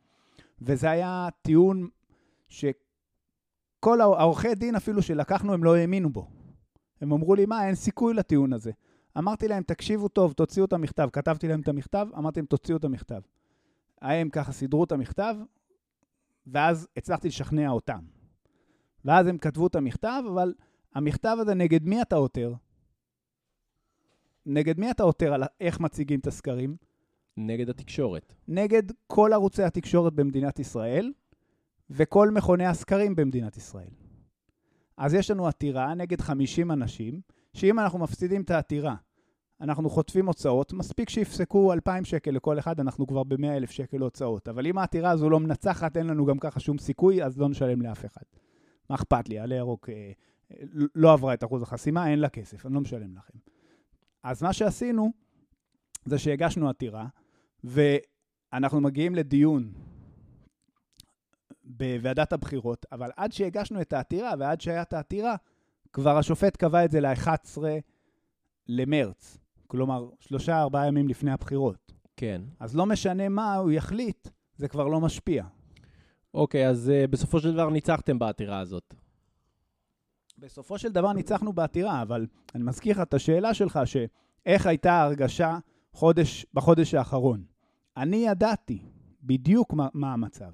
וזה היה טיעון שכל העורכי דין אפילו שלקחנו, הם לא האמינו בו. הם אמרו לי, מה, אין סיכוי לטיעון הזה. אמרתי להם, תקשיבו טוב, תוציאו את המכתב. כתבתי להם את המכתב, אמרתי להם, תוציאו את המכתב. הם ככה סידרו את המכתב, ואז הצלחתי לשכנע אותם. ואז הם כתבו את המכתב, אבל המכתב הזה, נגד מי אתה עותר? נגד מי אתה עותר על איך מציגים את הסקרים? נגד התקשורת. נגד כל ערוצי התקשורת במדינת ישראל, וכל מכוני הסקרים במדינת ישראל. אז יש לנו עתירה נגד 50 אנשים, שאם אנחנו מפסידים את העתירה, אנחנו חוטפים הוצאות, מספיק שיפסקו 2,000 שקל לכל אחד, אנחנו כבר ב-100,000 שקל הוצאות. אבל אם העתירה הזו לא מנצחת, אין לנו גם ככה שום סיכוי, אז לא נשלם לאף אחד. מה אכפת לי? עלה ירוק אה, לא עברה את אחוז החסימה, אין לה כסף, אני לא משלם לכם. אז מה שעשינו, זה שהגשנו עתירה, ואנחנו מגיעים לדיון בוועדת הבחירות, אבל עד שהגשנו את העתירה ועד שהיה את העתירה, כבר השופט קבע את זה ל-11 למרץ. כלומר, שלושה, ארבעה ימים לפני הבחירות. כן. אז לא משנה מה הוא יחליט, זה כבר לא משפיע. אוקיי, אז uh, בסופו של דבר ניצחתם בעתירה הזאת. בסופו של דבר ניצחנו בעתירה, אבל אני מזכיר לך את השאלה שלך, שאיך הייתה ההרגשה חודש, בחודש האחרון. אני ידעתי בדיוק מה, מה המצב.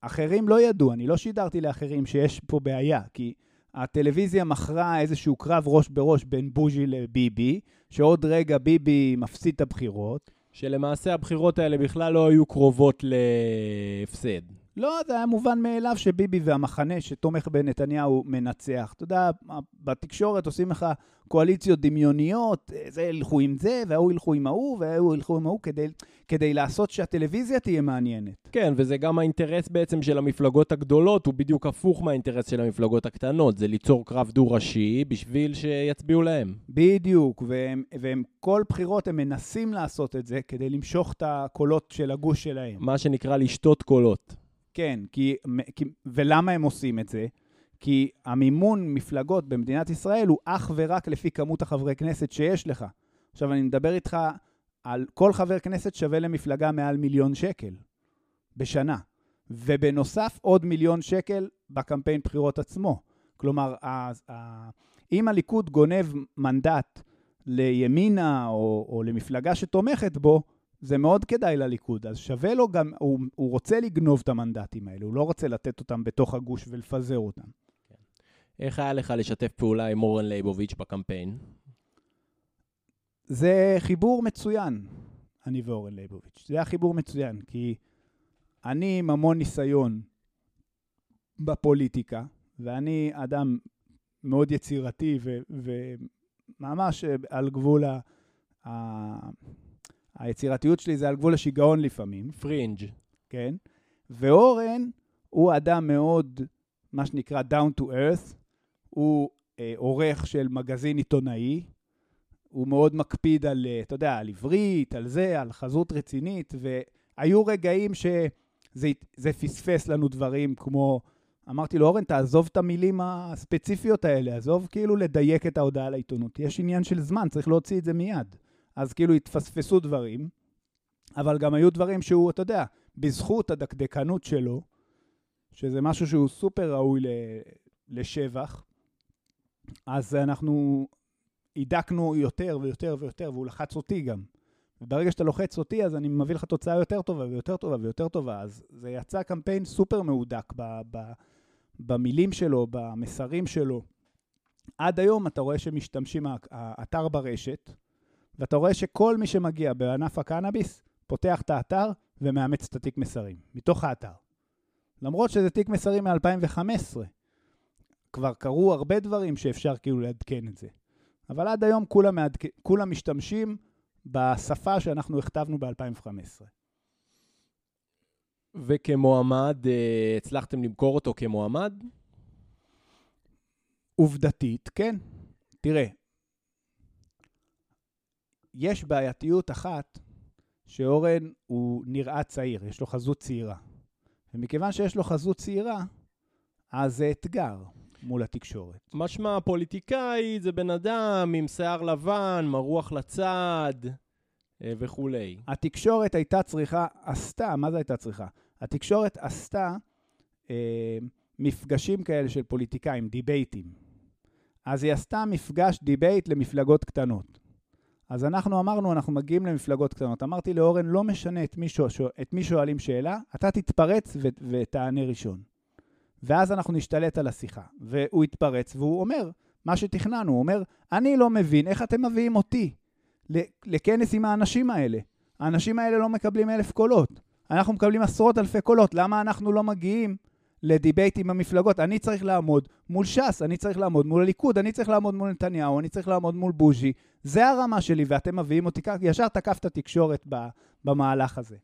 אחרים לא ידעו, אני לא שידרתי לאחרים שיש פה בעיה, כי הטלוויזיה מכרה איזשהו קרב ראש בראש בין בוז'י לביבי, שעוד רגע ביבי מפסיד את הבחירות. שלמעשה הבחירות האלה בכלל לא היו קרובות להפסד. לא, זה היה מובן מאליו שביבי והמחנה שתומך בנתניהו מנצח. אתה יודע, בתקשורת עושים לך קואליציות דמיוניות, זה ילכו עם זה, וההוא ילכו עם ההוא, וההוא ילכו עם ההוא, כדי, כדי לעשות שהטלוויזיה תהיה מעניינת. כן, וזה גם האינטרס בעצם של המפלגות הגדולות, הוא בדיוק הפוך מהאינטרס של המפלגות הקטנות, זה ליצור קרב דו-ראשי בשביל שיצביעו להם. בדיוק, והם, והם כל בחירות הם מנסים לעשות את זה כדי למשוך את הקולות של הגוש שלהם. מה שנקרא לשתות קולות. כן, כי, כי, ולמה הם עושים את זה? כי המימון מפלגות במדינת ישראל הוא אך ורק לפי כמות החברי כנסת שיש לך. עכשיו, אני מדבר איתך על כל חבר כנסת שווה למפלגה מעל מיליון שקל בשנה. ובנוסף, עוד מיליון שקל בקמפיין בחירות עצמו. כלומר, אם הליכוד גונב מנדט לימינה או, או למפלגה שתומכת בו, זה מאוד כדאי לליכוד. אז שווה לו גם, הוא, הוא רוצה לגנוב את המנדטים האלה, הוא לא רוצה לתת אותם בתוך הגוש ולפזר אותם. איך היה לך לשתף פעולה עם אורן ליבוביץ' בקמפיין? זה חיבור מצוין, אני ואורן ליבוביץ'. זה היה חיבור מצוין, כי אני עם המון ניסיון בפוליטיקה, ואני אדם מאוד יצירתי וממש על גבול ה... ה- היצירתיות שלי זה על גבול השיגעון לפעמים, פרינג'. כן? ואורן הוא אדם מאוד, מה שנקרא down to earth, הוא אה, עורך של מגזין עיתונאי, הוא מאוד מקפיד על, אה, אתה יודע, על עברית, על זה, על חזות רצינית, והיו רגעים שזה זה פספס לנו דברים כמו, אמרתי לו, אורן, תעזוב את המילים הספציפיות האלה, עזוב כאילו לדייק את ההודעה לעיתונות. יש עניין של זמן, צריך להוציא את זה מיד. אז כאילו התפספסו דברים, אבל גם היו דברים שהוא, אתה יודע, בזכות הדקדקנות שלו, שזה משהו שהוא סופר ראוי לשבח, אז אנחנו הידקנו יותר ויותר ויותר, והוא לחץ אותי גם. וברגע שאתה לוחץ אותי, אז אני מביא לך תוצאה יותר טובה ויותר טובה ויותר טובה. אז זה יצא קמפיין סופר מהודק ב- ב- במילים שלו, במסרים שלו. עד היום אתה רואה שמשתמשים, האתר ברשת, ואתה רואה שכל מי שמגיע בענף הקנאביס, פותח את האתר ומאמץ את התיק מסרים, מתוך האתר. למרות שזה תיק מסרים מ-2015. כבר קרו הרבה דברים שאפשר כאילו לעדכן את זה. אבל עד היום כולם, מעדכ... כולם משתמשים בשפה שאנחנו הכתבנו ב-2015. וכמועמד, אה, הצלחתם למכור אותו כמועמד? עובדתית, כן. תראה, יש בעייתיות אחת שאורן הוא נראה צעיר, יש לו חזות צעירה. ומכיוון שיש לו חזות צעירה, אז זה אתגר מול התקשורת. משמע, פוליטיקאי זה בן אדם עם שיער לבן, מרוח לצד אה, וכולי. התקשורת הייתה צריכה, עשתה, מה זה הייתה צריכה? התקשורת עשתה אה, מפגשים כאלה של פוליטיקאים, debate ים. אז היא עשתה מפגש debate למפלגות קטנות. אז אנחנו אמרנו, אנחנו מגיעים למפלגות קטנות. אמרתי לאורן, לא משנה את מי, שואל, את מי שואלים שאלה, אתה תתפרץ ו- ותענה ראשון. ואז אנחנו נשתלט על השיחה. והוא התפרץ, והוא אומר, מה שתכננו, הוא אומר, אני לא מבין איך אתם מביאים אותי לכנס עם האנשים האלה. האנשים האלה לא מקבלים אלף קולות. אנחנו מקבלים עשרות אלפי קולות. למה אנחנו לא מגיעים לדיבייט עם המפלגות? אני צריך לעמוד מול ש"ס, אני צריך לעמוד מול הליכוד, אני צריך לעמוד מול נתניהו, אני צריך לעמוד מול בוז'י. זה הרמה שלי, ואתם מביאים אותי ככה, ישר תקף את התקשורת במהלך הזה.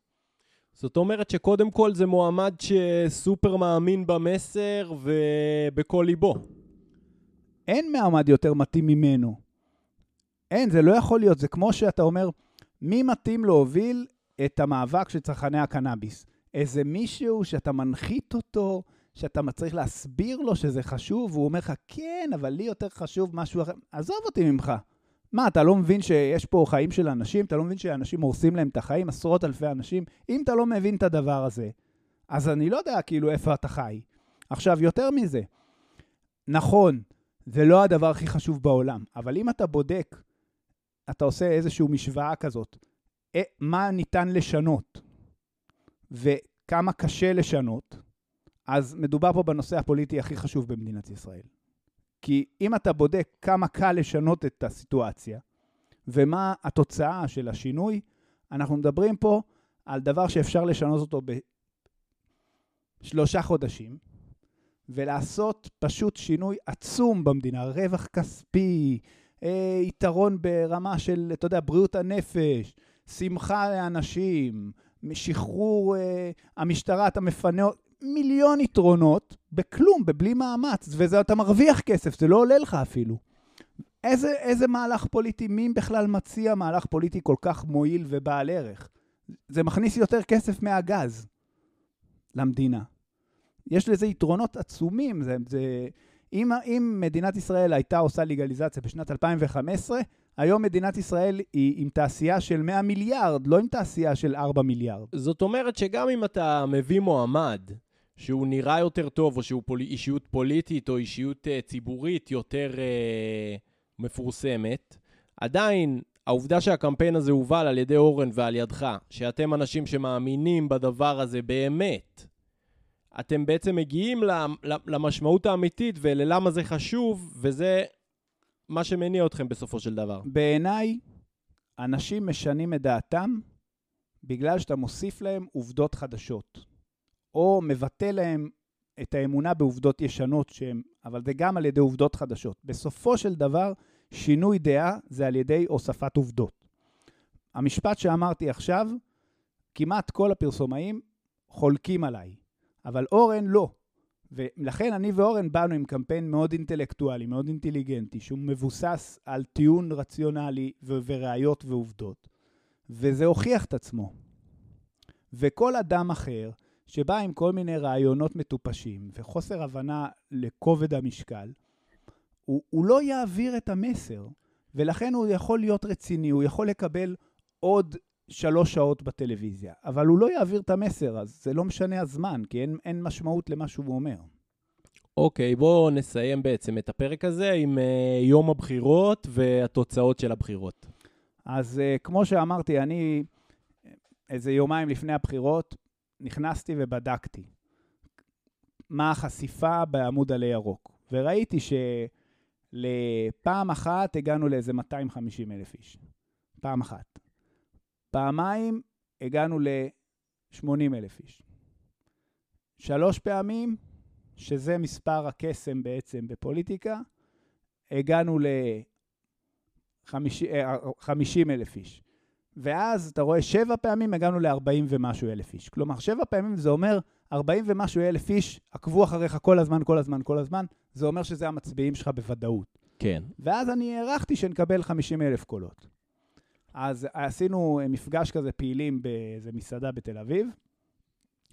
זאת אומרת שקודם כל זה מועמד שסופר מאמין במסר ובכל ליבו. אין מועמד יותר מתאים ממנו. אין, זה לא יכול להיות. זה כמו שאתה אומר, מי מתאים להוביל את המאבק של צרכני הקנאביס? איזה מישהו שאתה מנחית אותו, שאתה צריך להסביר לו שזה חשוב, והוא אומר לך, כן, אבל לי יותר חשוב משהו אחר. עזוב אותי ממך. מה, אתה לא מבין שיש פה חיים של אנשים? אתה לא מבין שאנשים הורסים להם את החיים? עשרות אלפי אנשים? אם אתה לא מבין את הדבר הזה, אז אני לא יודע כאילו איפה אתה חי. עכשיו, יותר מזה, נכון, זה לא הדבר הכי חשוב בעולם, אבל אם אתה בודק, אתה עושה איזושהי משוואה כזאת, אה, מה ניתן לשנות וכמה קשה לשנות, אז מדובר פה בנושא הפוליטי הכי חשוב במדינת ישראל. כי אם אתה בודק כמה קל לשנות את הסיטואציה ומה התוצאה של השינוי, אנחנו מדברים פה על דבר שאפשר לשנות אותו בשלושה חודשים, ולעשות פשוט שינוי עצום במדינה, רווח כספי, אה, יתרון ברמה של, אתה יודע, בריאות הנפש, שמחה לאנשים, שחרור אה, המשטרה, אתה מפנה, מיליון יתרונות בכלום, בבלי מאמץ, וזה אתה מרוויח כסף, זה לא עולה לך אפילו. איזה, איזה מהלך פוליטי, מי בכלל מציע מהלך פוליטי כל כך מועיל ובעל ערך? זה מכניס יותר כסף מהגז למדינה. יש לזה יתרונות עצומים. זה, זה, אם, אם מדינת ישראל הייתה עושה לגליזציה בשנת 2015, היום מדינת ישראל היא עם תעשייה של 100 מיליארד, לא עם תעשייה של 4 מיליארד. זאת אומרת שגם אם אתה מביא מועמד שהוא נראה יותר טוב, או שהוא פול... אישיות פוליטית או אישיות uh, ציבורית יותר uh, מפורסמת, עדיין העובדה שהקמפיין הזה הובל על ידי אורן ועל ידך, שאתם אנשים שמאמינים בדבר הזה באמת, אתם בעצם מגיעים למשמעות האמיתית וללמה זה חשוב, וזה מה שמניע אתכם בסופו של דבר. בעיניי, אנשים משנים את דעתם בגלל שאתה מוסיף להם עובדות חדשות, או מבטא להם את האמונה בעובדות ישנות, שהם, אבל זה גם על ידי עובדות חדשות. בסופו של דבר, שינוי דעה זה על ידי הוספת עובדות. המשפט שאמרתי עכשיו, כמעט כל הפרסומאים חולקים עליי, אבל אורן לא. ולכן אני ואורן באנו עם קמפיין מאוד אינטלקטואלי, מאוד אינטליגנטי, שהוא מבוסס על טיעון רציונלי ו- וראיות ועובדות. וזה הוכיח את עצמו. וכל אדם אחר שבא עם כל מיני רעיונות מטופשים וחוסר הבנה לכובד המשקל, הוא, הוא לא יעביר את המסר, ולכן הוא יכול להיות רציני, הוא יכול לקבל עוד שלוש שעות בטלוויזיה, אבל הוא לא יעביר את המסר, אז זה לא משנה הזמן, כי אין, אין משמעות למה שהוא אומר. אוקיי, okay, בואו נסיים בעצם את הפרק הזה עם uh, יום הבחירות והתוצאות של הבחירות. אז uh, כמו שאמרתי, אני איזה יומיים לפני הבחירות נכנסתי ובדקתי מה החשיפה בעמוד עלי ירוק, וראיתי שלפעם אחת הגענו לאיזה 250 אלף איש. פעם אחת. פעמיים הגענו ל-80 אלף איש. שלוש פעמים, שזה מספר הקסם בעצם בפוליטיקה, הגענו ל-50 אלף איש. ואז אתה רואה שבע פעמים הגענו ל-40 ומשהו אלף איש. כלומר, שבע פעמים זה אומר 40 ומשהו אלף איש עקבו אחריך כל הזמן, כל הזמן, כל הזמן, זה אומר שזה המצביעים שלך בוודאות. כן. ואז אני הערכתי שנקבל 50 אלף קולות. אז עשינו מפגש כזה פעילים באיזה מסעדה בתל אביב,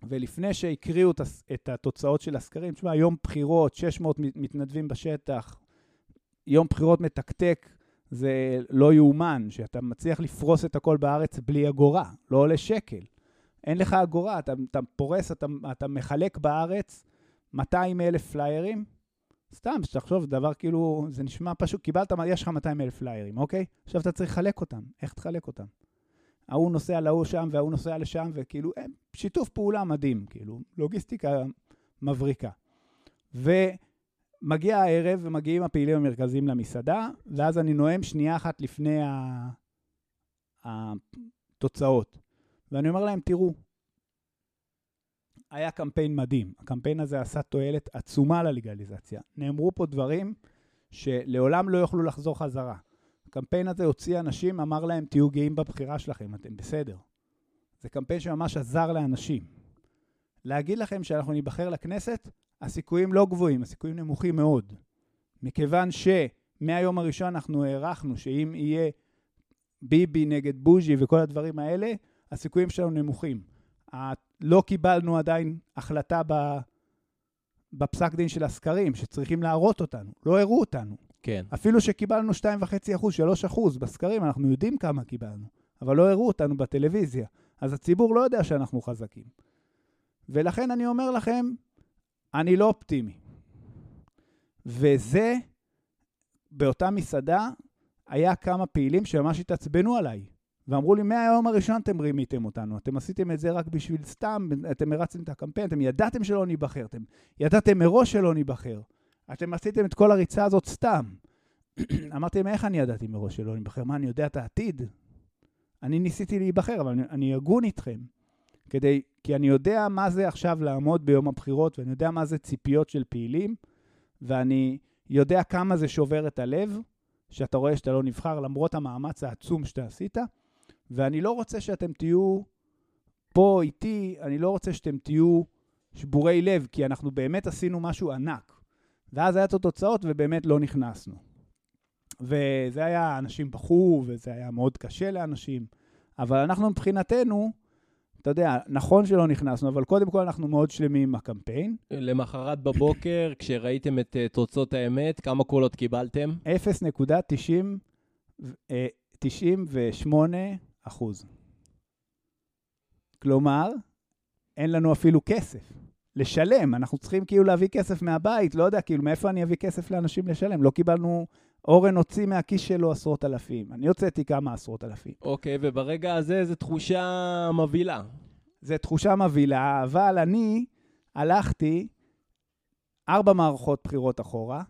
ולפני שהקריאו את התוצאות של הסקרים, תשמע, יום בחירות, 600 מתנדבים בשטח, יום בחירות מתקתק, זה לא יאומן, שאתה מצליח לפרוס את הכל בארץ בלי אגורה, לא עולה שקל. אין לך אגורה, אתה, אתה פורס, אתה, אתה מחלק בארץ 200 אלף פליירים, סתם, שתחשוב, דבר כאילו, זה נשמע פשוט, קיבלת, יש לך 200 אלף פליירים, אוקיי? עכשיו אתה צריך לחלק אותם, איך תחלק אותם? ההוא נוסע להוא שם וההוא נוסע לשם, וכאילו, הם, שיתוף פעולה מדהים, כאילו, לוגיסטיקה מבריקה. ומגיע הערב ומגיעים הפעילים המרכזיים למסעדה, ואז אני נואם שנייה אחת לפני התוצאות. ואני אומר להם, תראו, היה קמפיין מדהים. הקמפיין הזה עשה תועלת עצומה ללגליזציה. נאמרו פה דברים שלעולם לא יוכלו לחזור חזרה. הקמפיין הזה הוציא אנשים, אמר להם, תהיו גאים בבחירה שלכם, אתם בסדר. זה קמפיין שממש עזר לאנשים. להגיד לכם שאנחנו ניבחר לכנסת, הסיכויים לא גבוהים, הסיכויים נמוכים מאוד. מכיוון שמהיום הראשון אנחנו הערכנו שאם יהיה ביבי נגד בוז'י וכל הדברים האלה, הסיכויים שלנו נמוכים. לא קיבלנו עדיין החלטה בפסק דין של הסקרים, שצריכים להראות אותנו. לא הראו אותנו. כן. אפילו שקיבלנו 2.5%, 3% בסקרים, אנחנו יודעים כמה קיבלנו, אבל לא הראו אותנו בטלוויזיה. אז הציבור לא יודע שאנחנו חזקים. ולכן אני אומר לכם, אני לא אופטימי. וזה, באותה מסעדה, היה כמה פעילים שממש התעצבנו עליי. ואמרו לי, מהיום הראשון אתם רימיתם אותנו, אתם עשיתם את זה רק בשביל סתם, אתם הרצתם את הקמפיין, אתם ידעתם שלא ניבחר, אתם ידעתם מראש שלא ניבחר. אתם עשיתם את כל הריצה הזאת סתם. אמרתי להם, איך אני ידעתי מראש שלא ניבחר? מה, אני יודע את העתיד? אני ניסיתי להיבחר, אבל אני, אני הגון איתכם. כדי, כי אני יודע מה זה עכשיו לעמוד ביום הבחירות, ואני יודע מה זה ציפיות של פעילים, ואני יודע כמה זה שובר את הלב, שאתה רואה שאתה לא נבחר, למרות המאמץ העצום שאתה עשית. ואני לא רוצה שאתם תהיו פה איתי, אני לא רוצה שאתם תהיו שבורי לב, כי אנחנו באמת עשינו משהו ענק. ואז היה את התוצאות ובאמת לא נכנסנו. וזה היה, אנשים בכו, וזה היה מאוד קשה לאנשים, אבל אנחנו מבחינתנו, אתה יודע, נכון שלא נכנסנו, אבל קודם כל אנחנו מאוד שלמים עם הקמפיין. למחרת בבוקר, כשראיתם את uh, תוצאות האמת, כמה קולות קיבלתם? 0.98 אחוז. כלומר, אין לנו אפילו כסף. לשלם. אנחנו צריכים כאילו להביא כסף מהבית, לא יודע, כאילו, מאיפה אני אביא כסף לאנשים לשלם? לא קיבלנו... אורן הוציא מהכיס שלו עשרות אלפים. אני הוצאתי כמה עשרות אלפים. אוקיי, וברגע הזה זו תחושה מבהילה. זו תחושה מבהילה, אבל אני הלכתי ארבע מערכות בחירות אחורה,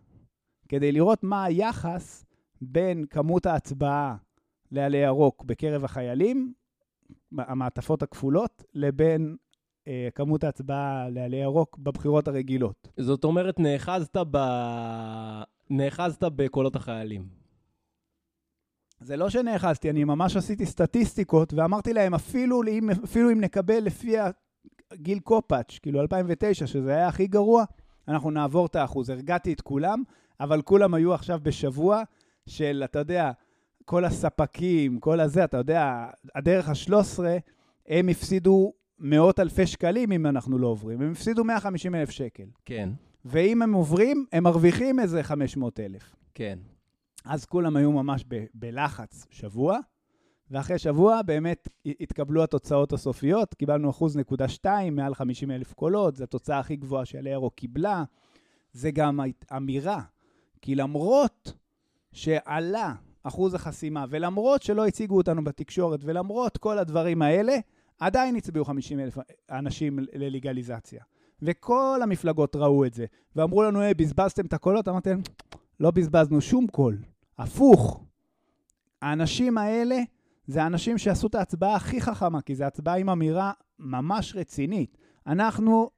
כדי לראות מה היחס בין כמות ההצבעה לעלי ירוק בקרב החיילים, המעטפות הכפולות, לבין אה, כמות ההצבעה לעלי ירוק בבחירות הרגילות. זאת אומרת, נאחזת, ב... נאחזת בקולות החיילים. זה לא שנאחזתי, אני ממש עשיתי סטטיסטיקות, ואמרתי להם, אפילו אם, אפילו אם נקבל לפי גיל קופאץ', כאילו 2009, שזה היה הכי גרוע, אנחנו נעבור את האחוז. הרגעתי את כולם, אבל כולם היו עכשיו בשבוע של, אתה יודע, כל הספקים, כל הזה, אתה יודע, הדרך ה-13, הם הפסידו מאות אלפי שקלים אם אנחנו לא עוברים. הם הפסידו 150 אלף שקל. כן. ואם הם עוברים, הם מרוויחים איזה 500 אלף. כן. אז כולם היו ממש ב- בלחץ שבוע, ואחרי שבוע באמת התקבלו התוצאות הסופיות, קיבלנו אחוז נקודה שתיים, מעל 50 אלף קולות, זו התוצאה הכי גבוהה שאליירו קיבלה. זה גם אמירה, כי למרות שעלה אחוז החסימה, ולמרות שלא הציגו אותנו בתקשורת, ולמרות כל הדברים האלה, עדיין הצביעו 50 אלף אנשים ללגליזציה. וכל המפלגות ראו את זה, ואמרו לנו, היי, בזבזתם את הקולות? אמרתי להם, לא בזבזנו שום קול. הפוך. האנשים האלה זה האנשים שעשו את ההצבעה הכי חכמה, כי זו הצבעה עם אמירה ממש רצינית. אנחנו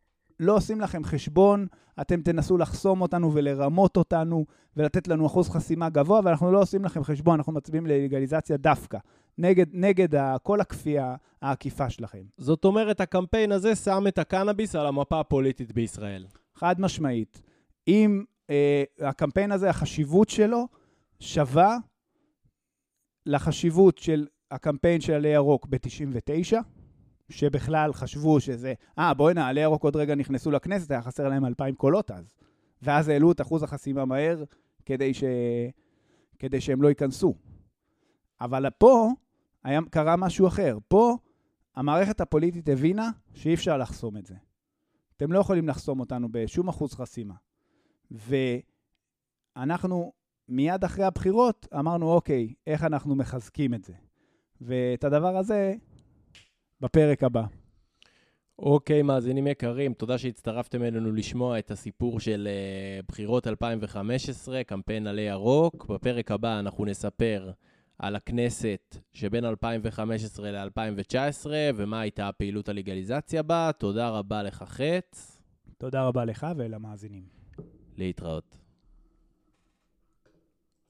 לא עושים לכם חשבון, אתם תנסו לחסום אותנו ולרמות אותנו ולתת לנו אחוז חסימה גבוה, ואנחנו לא עושים לכם חשבון, אנחנו מצביעים ללגליזציה דווקא, נגד, נגד כל הכפייה העקיפה שלכם. זאת אומרת, הקמפיין הזה שם את הקנאביס על המפה הפוליטית בישראל. חד משמעית. אם אה, הקמפיין הזה, החשיבות שלו שווה לחשיבות של הקמפיין של עלי ירוק ב-99, שבכלל חשבו שזה, אה, בוא'נה, עלי ירוק עוד רגע נכנסו לכנסת, היה חסר להם 2,000 קולות אז. ואז העלו את אחוז החסימה מהר כדי, ש... כדי שהם לא ייכנסו. אבל פה היה, קרה משהו אחר. פה המערכת הפוליטית הבינה שאי אפשר לחסום את זה. אתם לא יכולים לחסום אותנו בשום אחוז חסימה. ואנחנו מיד אחרי הבחירות אמרנו, אוקיי, איך אנחנו מחזקים את זה? ואת הדבר הזה בפרק הבא. אוקיי, מאזינים יקרים, תודה שהצטרפתם אלינו לשמוע את הסיפור של uh, בחירות 2015, קמפיין עלי ירוק. בפרק הבא אנחנו נספר על הכנסת שבין 2015 ל-2019, ומה הייתה הפעילות הלגליזציה בה. תודה רבה לך, חץ. תודה רבה לך ולמאזינים. להתראות.